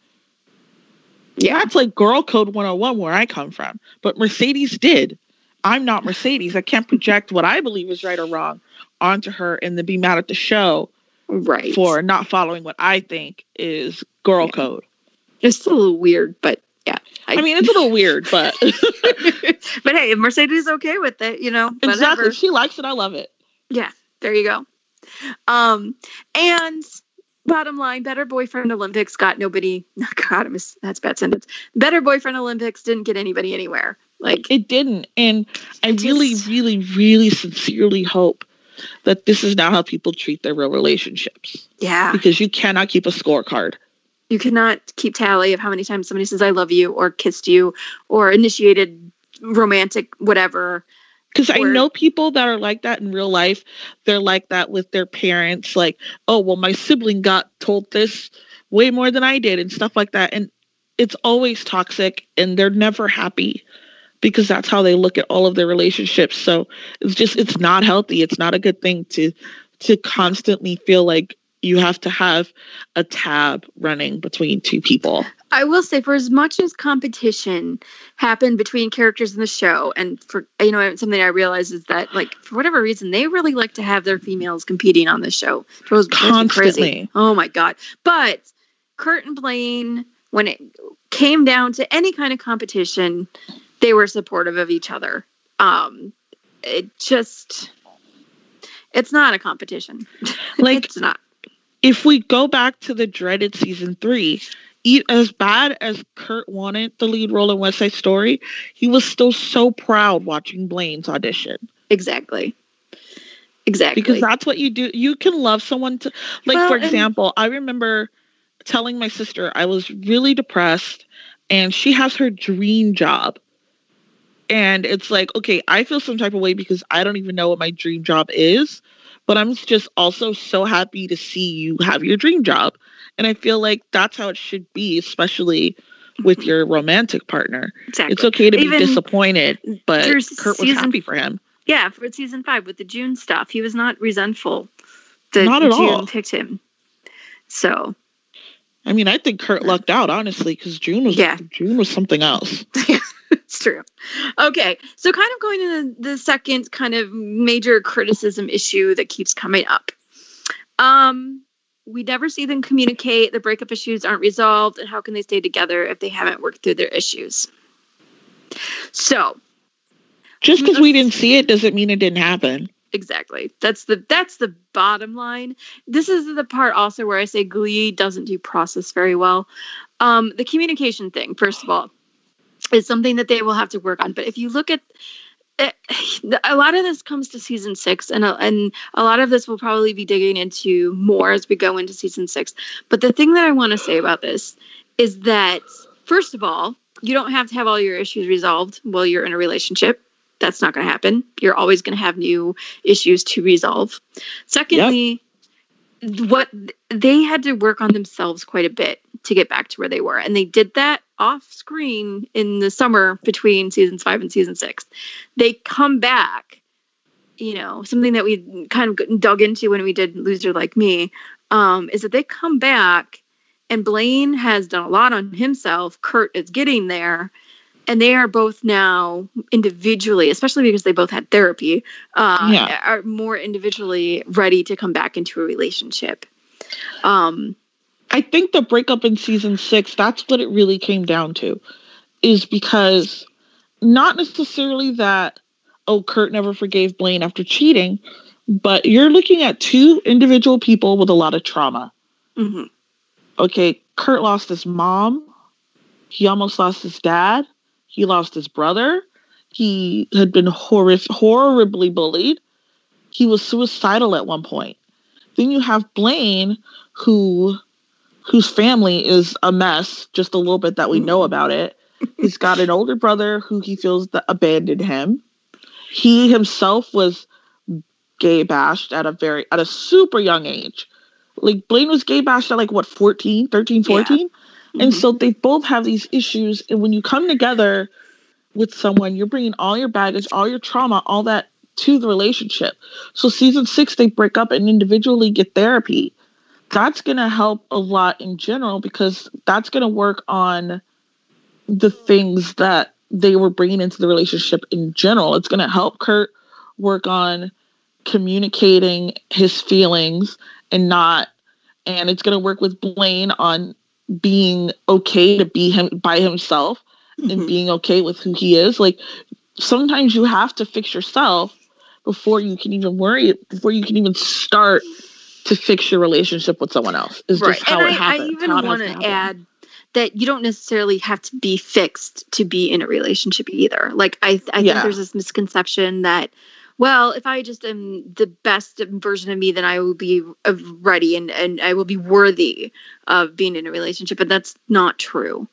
Yeah. That's like girl code 101 where I come from. But Mercedes did. I'm not Mercedes. I can't project what I believe is right or wrong onto her and then be mad at the show Right. for not following what I think is girl Yeah. code. it's a little weird, but yeah. I mean, it's a little weird, but *laughs* but hey, if Mercedes is okay with it, you know, whatever. exactly. She likes it, I love it. Yeah, there you go. Um, and bottom line, Better Boyfriend Olympics got nobody. *laughs* God, I'm a- that's a bad sentence. Better Boyfriend Olympics didn't get anybody anywhere. Like, It didn't. And I It really, really, really sincerely hope that this is not how people treat their real relationships yeah, because you cannot keep a scorecard. you cannot keep tally of how many times somebody says "I love you" or kissed you or initiated romantic whatever. Because I know people that are like that in real life. They're like that with their parents. Like, oh, well, my sibling got told this way more than I did and stuff like that. And it's always toxic and they're never happy because that's how they look at all of their relationships. So it's just, it's not healthy. It's not a good thing to, to constantly feel like you have to have a tab running between two people. I will say, for as much as competition happened between characters in the show, and for you know something I realize is that like for whatever reason they really like to have their females competing on this show. It was crazy. Constantly. Oh my god! But Kurt and Blaine, when it came down to any kind of competition, they were supportive of each other. Um, it just. It's not a competition. *laughs* Like, it's not. if we go back to the dreaded season three, as bad as Kurt wanted the lead role in West Side Story, he was still so proud watching Blaine's audition Exactly. Exactly. because that's what you do. You can love someone to, like, Well, for and- example, I remember telling my sister I was really depressed and she has her dream job. And it's like, okay, I feel some type of way because I don't even know what my dream job is. But I'm just also so happy to see you have your dream job. And I feel like that's how it should be, especially with your romantic partner. exactly. It's okay to be Even disappointed, but Kurt was season- happy for him. Yeah, for season five with the June stuff, he was not resentful that Not at June all. picked him. So I mean, I think Kurt lucked out, honestly, because June was Yeah. June was something else. *laughs* true. Okay, so kind of going to the, the second kind of major criticism issue that keeps coming up. Um, we never see them communicate. The breakup issues aren't resolved, and how can they stay together if they haven't worked through their issues? So, Just because we didn't see it doesn't mean it didn't happen. exactly. That's the that's the bottom line. This is the part also where I say Glee doesn't do process very well. Um, the communication thing, first of all, is something that they will have to work on. But if you look at eh, a lot of this comes to season six, and a, and a lot of this will probably be digging into more as we go into season six. But the thing that I want to say about this is that first of all, you don't have to have all your issues resolved while you're in a relationship. That's not going to happen. You're always going to have new issues to resolve. Secondly, what they had to work on themselves quite a bit to get back to where they were, and they did that off screen in the summer between seasons five and season six. They come back, you know, something that we kind of dug into when we did Loser Like Me, um, is that they come back and Blaine has done a lot on himself. Kurt is getting there. And they are both now individually, especially because they both had therapy, uh, Yeah. are more individually ready to come back into a relationship. Um, I think the breakup in season six, that's what it really came down to, is because not necessarily that, oh, Kurt never forgave Blaine after cheating, but you're looking at two individual people with a lot of trauma. mhm. Okay, Kurt lost his mom, he almost lost his dad, he lost his brother, he had been horribly bullied, he was suicidal at one point. Then you have Blaine, who whose family is a mess, just a little bit that we know about it. He's got an older brother who he feels that abandoned him. He himself was gay bashed at a very at a super young age. Like Blaine was gay bashed at like what 14, 13, 14. And Mhm. so they both have these issues and when you come together with someone, you're bringing all your baggage, all your trauma, all that to the relationship. So season 6 they break up and individually get therapy that's going to help a lot in general because that's going to work on the things that they were bringing into the relationship in general. It's going to help Kurt work on communicating his feelings and not, and it's going to work with Blaine on being okay to be him by himself and Mhm. being okay with who he is. Like sometimes you have to fix yourself before you can even worry, before you can even start to fix your relationship with someone else. Is right. just how and it I, happens. I even how it has want to add that you don't necessarily have to be fixed to be in a relationship either. Like I, I Yeah. think there's this misconception that, well, if I just am the best version of me, then I will be uh, ready and and I will be worthy of being in a relationship, and that's not true.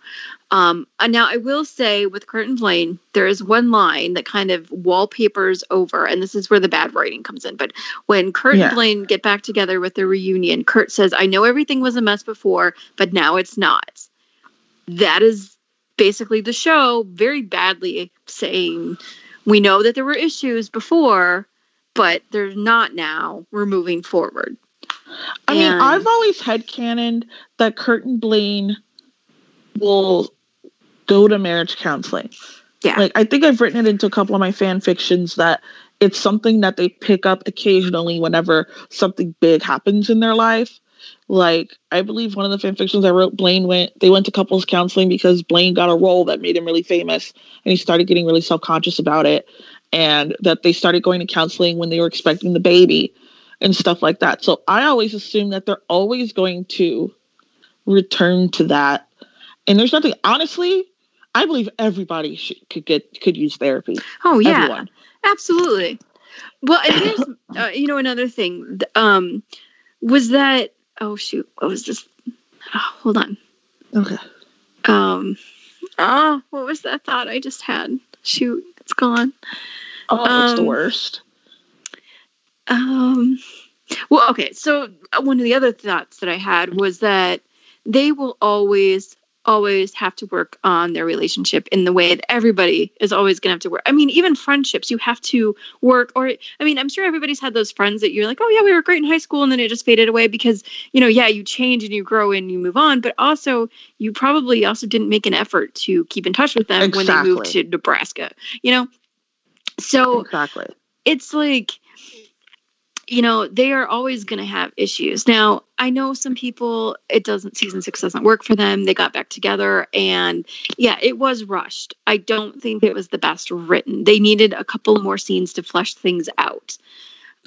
Um, and now I will say with Kurt and Blaine, there is one line that kind of wallpapers over, and this is where the bad writing comes in. But when Kurt Yeah. and Blaine get back together with their reunion, Kurt says, I know everything was a mess before, but now it's not. That is basically the show very badly saying, We know that there were issues before, but there's not now. We're moving forward. I mean, I've always had canon that Kurt and Blaine will go to marriage counseling. Yeah. Like I think I've written it into a couple of my fan fictions that it's something that they pick up occasionally whenever something big happens in their life. Like I believe one of the fan fictions I wrote, Blaine went they went to couples counseling because Blaine got a role that made him really famous and he started getting really self-conscious about it. And that they started going to counseling when they were expecting the baby and stuff like that. So I always assume that they're always going to return to that. And there's nothing honestly, I believe everybody should, could get could use therapy. Oh, yeah. Everyone. Absolutely. Well, and here's uh, you know another thing um was that oh shoot what was this oh, hold on Okay. um oh what was that thought I just had shoot it's gone Oh, it's the Um, worst. um well okay so uh, one of the other thoughts that I had was that they will always always have to work on their relationship in the way that everybody is always going to have to work. I mean, even friendships, you have to work or I mean, I'm sure everybody's had those friends that you're like, "Oh yeah, we were great in high school and then it just faded away because, you know, yeah, you change and you grow and you move on, but also you probably also didn't make an effort to keep in touch with them when they moved to Nebraska, you know? So, exactly. it's like you know, they are always going to have issues. Now, I know some people, it doesn't, season six doesn't work for them. They got back together and yeah, it was rushed. I don't think it was the best written. They needed a couple more scenes to flesh things out.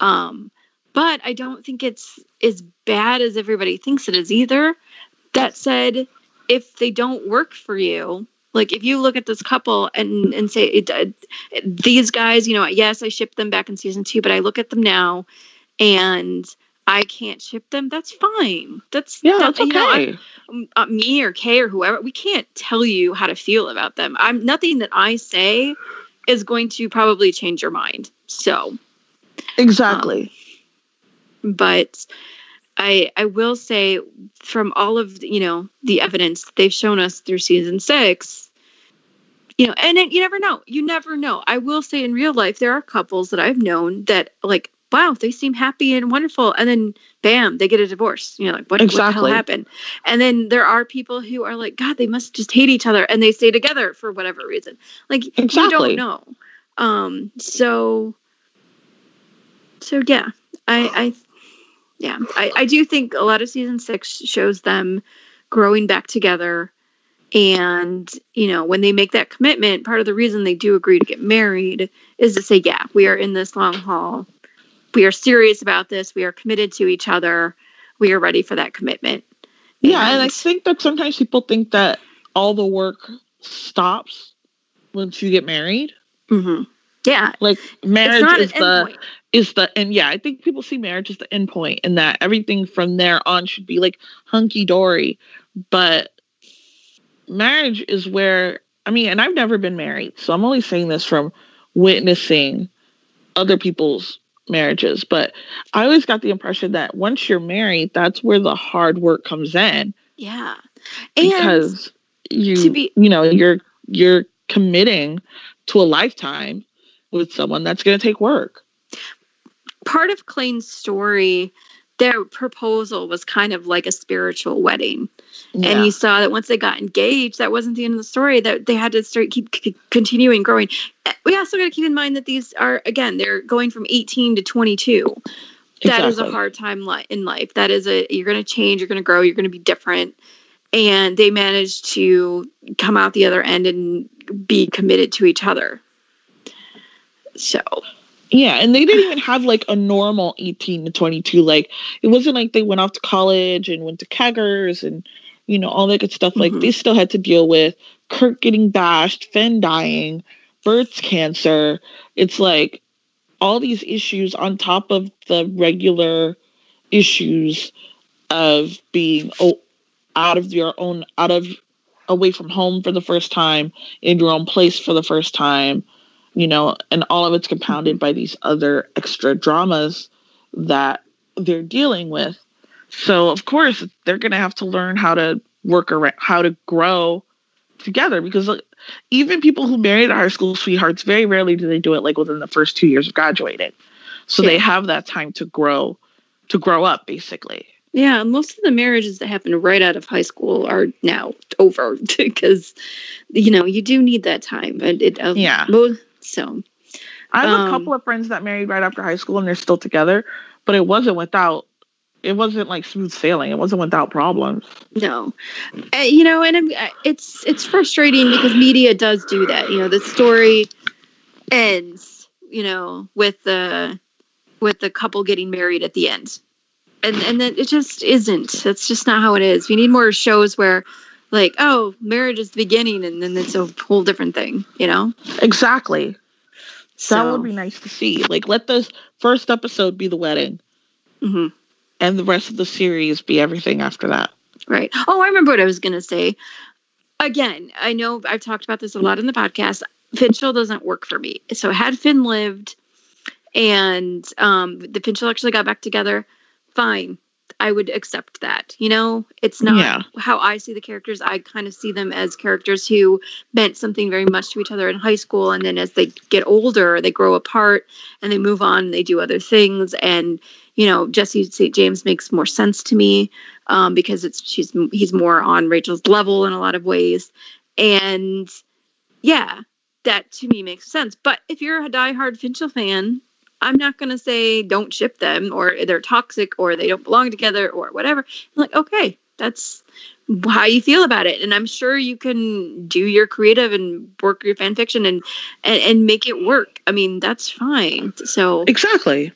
Um, but I don't think it's as bad as everybody thinks it is either. That said, if they don't work for you, like if you look at this couple and and say it, uh, these guys, you know, yes, I shipped them back in season two, but I look at them now, and I can't ship them. That's fine. That's Yeah, that- that's you know, I- okay. uh, me or Kay or whoever, we can't tell you how to feel about them. I'm nothing that I say is going to probably change your mind. So, exactly. but I I will say from all of the, you know the evidence they've shown us through season six, you know, and it, you never know. You never know. I will say in real life there are couples that I've known that like wow they seem happy and wonderful, and then bam they get a divorce. You know like what, what the hell Exactly. happened? And then there are people who are like God they must just hate each other and they stay together for whatever reason. Like you don't know. Um. So. So yeah, I I yeah I, I do think a lot of season six shows them growing back together and you know when they make that commitment part of the reason they do agree to get married is to say yeah we are in this long haul we are serious about this we are committed to each other we are ready for that commitment Yeah, and I think that sometimes people think that all the work stops once you get married. Mhm. yeah Like marriage is the endpoint is the and yeah, I think people see marriage as the end point and that everything from there on should be like hunky dory. But marriage is where I mean, and I've never been married, so I'm only saying this from witnessing other people's marriages. But I always got the impression that once you're married, that's where the hard work comes in yeah and because you to be- you know you're you're committing to a lifetime with someone that's going to take work. part of Klaine's story, their proposal was kind of like a spiritual wedding. And you saw that once they got engaged, that wasn't the end of the story. That they had to start keep c- continuing growing. Uh, We also got to keep in mind that these are again they're going from 18 to 22. That is a hard time li- in life. That is a you're going to change, you're going to grow, you're going to be different. And they managed to come out the other end and be committed to each other. So Yeah, and they didn't even have like a normal 18 to 22. Like it wasn't like they went off to college and went to keggers and you know all that good stuff. Like Mhm. they still had to deal with Kurt getting bashed, Finn dying, Burt's cancer. It's like all these issues on top of the regular issues of being out of your own out of away from home for the first time in your own place for the first time you know, and all of it's compounded by these other extra dramas that they're dealing with. So of course they're gonna have to learn how to work around how to grow together because like, even people who married high school sweethearts very rarely do they do it like within the first two years of graduating. So they have that time to grow to grow up basically. Yeah, most of the marriages that happen right out of high school are now over *laughs* because, you know, you do need that time. And it, uh, Yeah. mo- so I have Um, a couple of friends that married right after high school and they're still together, but it wasn't without it wasn't like smooth sailing. It wasn't without problems. no, uh, you know, and I'm- I- it's it's frustrating because media does do that. You know, the story ends, you know, with the with the couple getting married at the end, and and then it just isn't. That's just not how it is. We need more shows where. Like, oh, marriage is the beginning, and then it's a whole different thing, you know. Exactly. So, That would be nice to see. Like, let the first episode be the wedding, mhm. and the rest of the series be everything after that. Right. Oh, I remember what I was going to say. Again, I know I've talked about this a lot in the podcast. Finchel doesn't work for me. So had Finn lived and um, the Finchel actually got back together, fine. I would accept that. You know, it's not Yeah. how I see the characters. I kind of see them as characters who meant something very much to each other in high school. And then as they get older, they grow apart and they move on and they do other things. And, you know, Jesse St. James makes more sense to me um, because it's she's he's more on Rachel's level in a lot of ways, and yeah, that to me makes sense. But if you're a diehard Finchel fan, I'm not going to say don't ship them or they're toxic or they don't belong together or whatever. I'm like, okay, that's how you feel about it. And I'm sure you can do your creative and work your fan fiction and, and, and make it work. I mean, that's fine. So Exactly.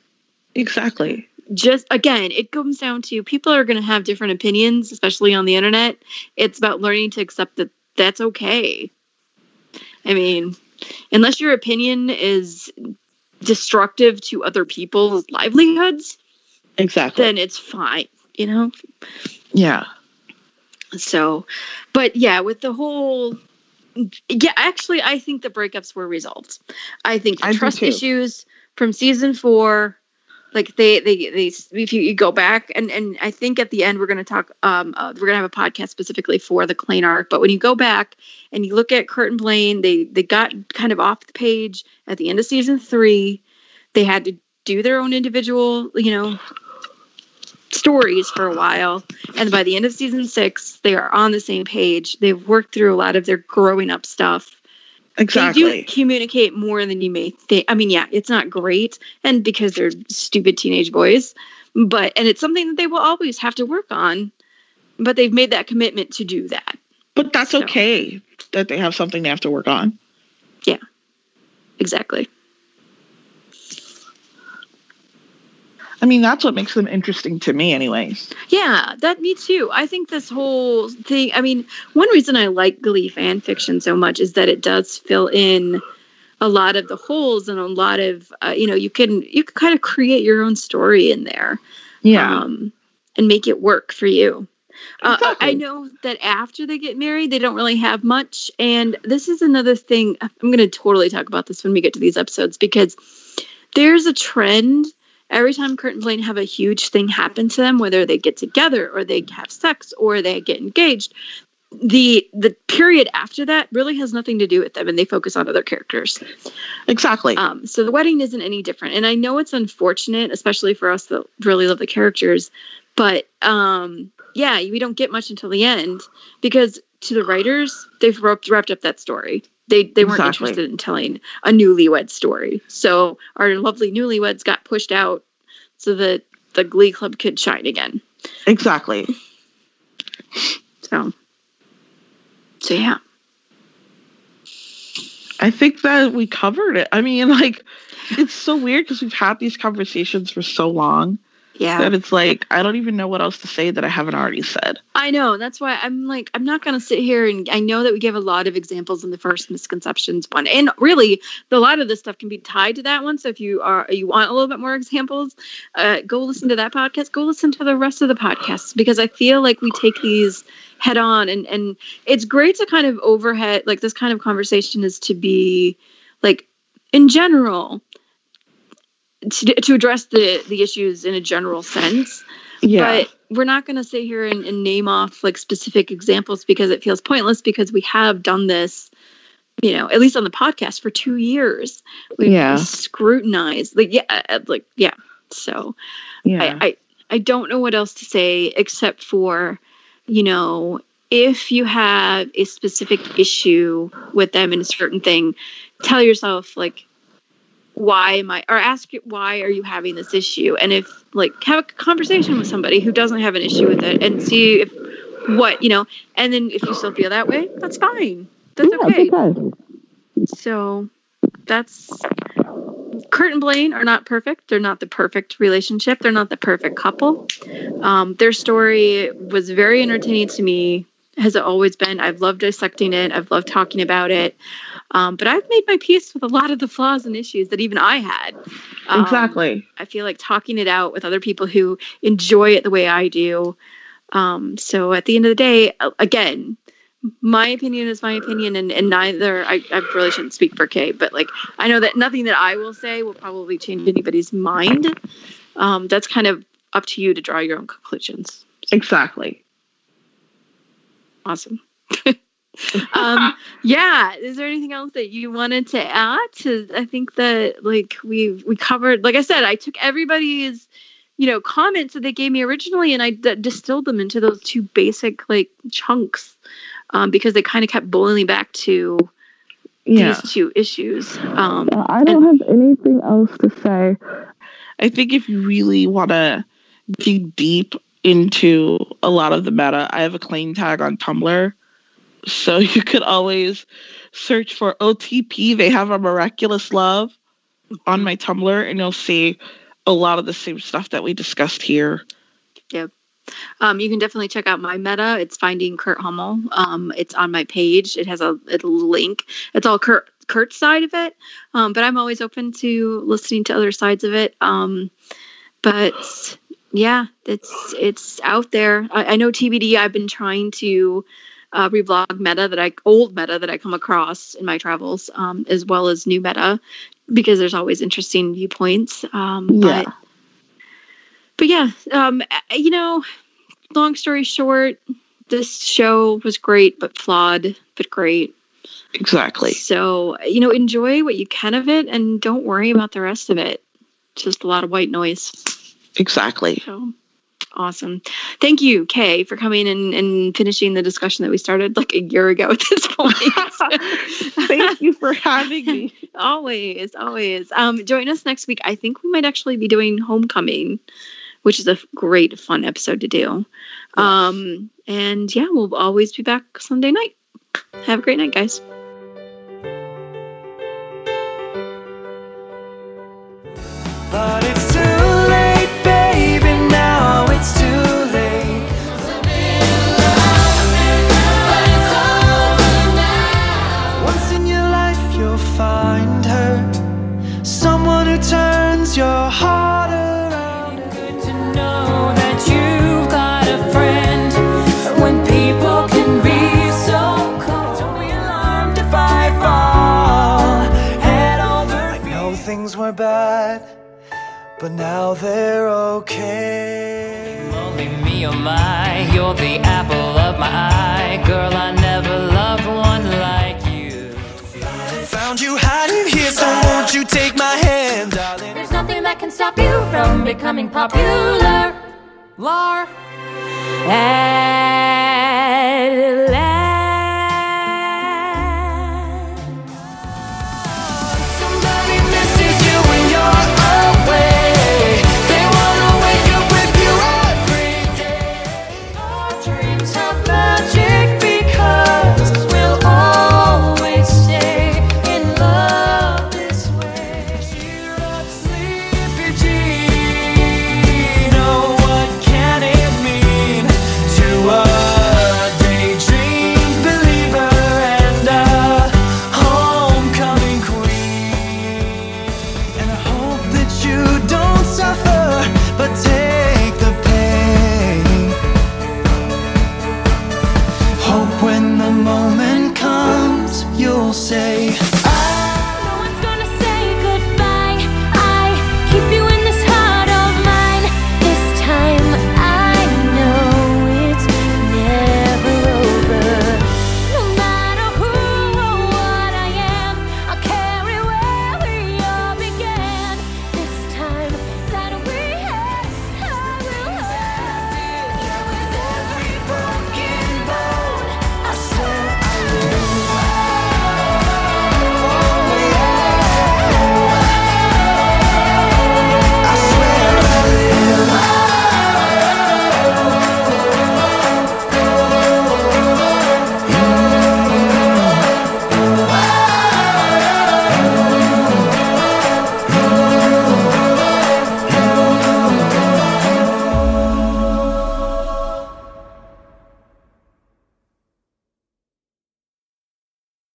Exactly. just again, it comes down to people are going to have different opinions, especially on the internet. It's about learning to accept that that's okay. I mean, unless your opinion is destructive to other people's livelihoods, Exactly. then it's fine, you know? yeah. So, but yeah, with the whole, yeah, actually, I think the breakups were resolved. I think the I trust issues from season four, like they, they, they, if you, you go back and, and I think at the end we're going to talk, um, uh, we're going to have a podcast specifically for the Klaine arc. But when you go back and you look at Kurt and Blaine, they, they got kind of off the page at the end of season three. They had to do their own individual, you know, stories for a while. And by the end of season six, they are on the same page. They've worked through a lot of their growing up stuff. They do communicate more than you may think. I mean, yeah, it's not great, and because they're stupid teenage boys, but and it's something that they will always have to work on. But they've made that commitment to do that. But that's So- okay that they have something they have to work on. Yeah, exactly. I mean, that's what makes them interesting to me, anyways. Yeah, that me too. I think this whole thing. I mean, one reason I like Glee fan fiction so much is that it does fill in a lot of the holes and a lot of uh, you know you can you can kind of create your own story in there um, and make it work for you. Uh, I- I know that after they get married, they don't really have much. And this is another thing. I'm going to totally talk about this when we get to these episodes because there's a trend. Every time Kurt and Blaine have a huge thing happen to them, whether they get together or they have sex or they get engaged, the the period after that really has nothing to do with them, and they focus on other characters. exactly. Um, so the wedding isn't any different. And I know it's unfortunate, especially for us that really love the characters. But um, yeah, we don't get much until the end because to the writers, they've wrapped, wrapped up that story. They they weren't Exactly. interested in telling a newlywed story. So our lovely newlyweds got pushed out so that the Glee Club could shine again. exactly. *laughs* So so yeah. I think that we covered it. I mean, like, it's so weird because we've had these conversations for so long Yeah. that it's like I don't even know what else to say that I haven't already said. I know. That's why I'm like, I'm not going to sit here and I know that we gave a lot of examples in the first misconceptions one. And really, the, a lot of this stuff can be tied to that one. So if you are, you want a little bit more examples, uh, go listen to that podcast. Go listen to the rest of the podcasts because I feel like we take these head on and, and it's great to kind of overhead, like this kind of conversation is to be like in general, to, to address the, the issues in a general sense Yeah. but we're not going to sit here and, and name off like specific examples because it feels pointless because we have done this you know at least on the podcast for two years we've Yeah. scrutinized like yeah uh, like yeah so yeah. I, I i don't know what else to say except for you know if you have a specific issue with them in a certain thing tell yourself like why am i or ask it why are you having this issue and if like have a conversation with somebody who doesn't have an issue with it and see if what you know and then if you still feel that way that's fine that's yeah, okay okay. so that's Kurt and Blaine are not perfect. They're not the perfect relationship. They're not the perfect couple. Um, their story was very entertaining to me, has it always been. I've loved dissecting it. I've loved talking about it. Um, but I've made my peace with a lot of the flaws and issues that even I had. Um, exactly. I feel like talking it out with other people who enjoy it the way I do. Um, so at the end of the day, again, my opinion is my opinion, and, and neither I, I really shouldn't speak for Kay, but like I know that nothing that I will say will probably change anybody's mind. Um, that's kind of up to you to draw your own conclusions. Exactly. Awesome. *laughs* um yeah is there anything else that you wanted to add to i think that like we've we covered like i said i took everybody's you know comments that they gave me originally and i d- distilled them into those two basic like chunks um because they kind of kept boiling back to Yeah. these two issues. Um, Uh, I don't have anything else to say. I think if you really want to dig deep into a lot of the meta, I have a Klaine tag on Tumblr. So *laughs* you could always search for OTP. They have a miraculous love on my Tumblr, and you'll see a lot of the same stuff that we discussed here. Um, you can definitely check out my meta. It's finding Kurt Hummel. Um, it's on my page. It has a, a link. It's all Kurt Kurt's side of it. Um, but I'm always open to listening to other sides of it. Um, but yeah, it's it's out there. I, I know TBD. I've been trying to uh, reblog meta that I old meta that I come across in my travels, um, as well as new meta, because there's always interesting viewpoints. Um, Yeah. But but yeah, um, you know, long story short, this show was great, but flawed, but great. Exactly. So, you know, enjoy what you can of it and don't worry about the rest of it. Just a lot of white noise. Exactly. So awesome. Thank you, Kay, for coming and, and finishing the discussion that we started like a year ago at this point. *laughs* Thank you for having me. *laughs* always, always. Um, join us next week. I think we might actually be doing Homecoming, which is a great, fun episode to do. Um, and yeah, we'll always be back Sunday night. Have a great night, guys. But now they're okay. Only me, oh my, you're the apple of my eye. Girl, I never loved one like you. Found you hiding here, so won't you take my hand, darling? There's nothing that can stop you from becoming popular. Lar. At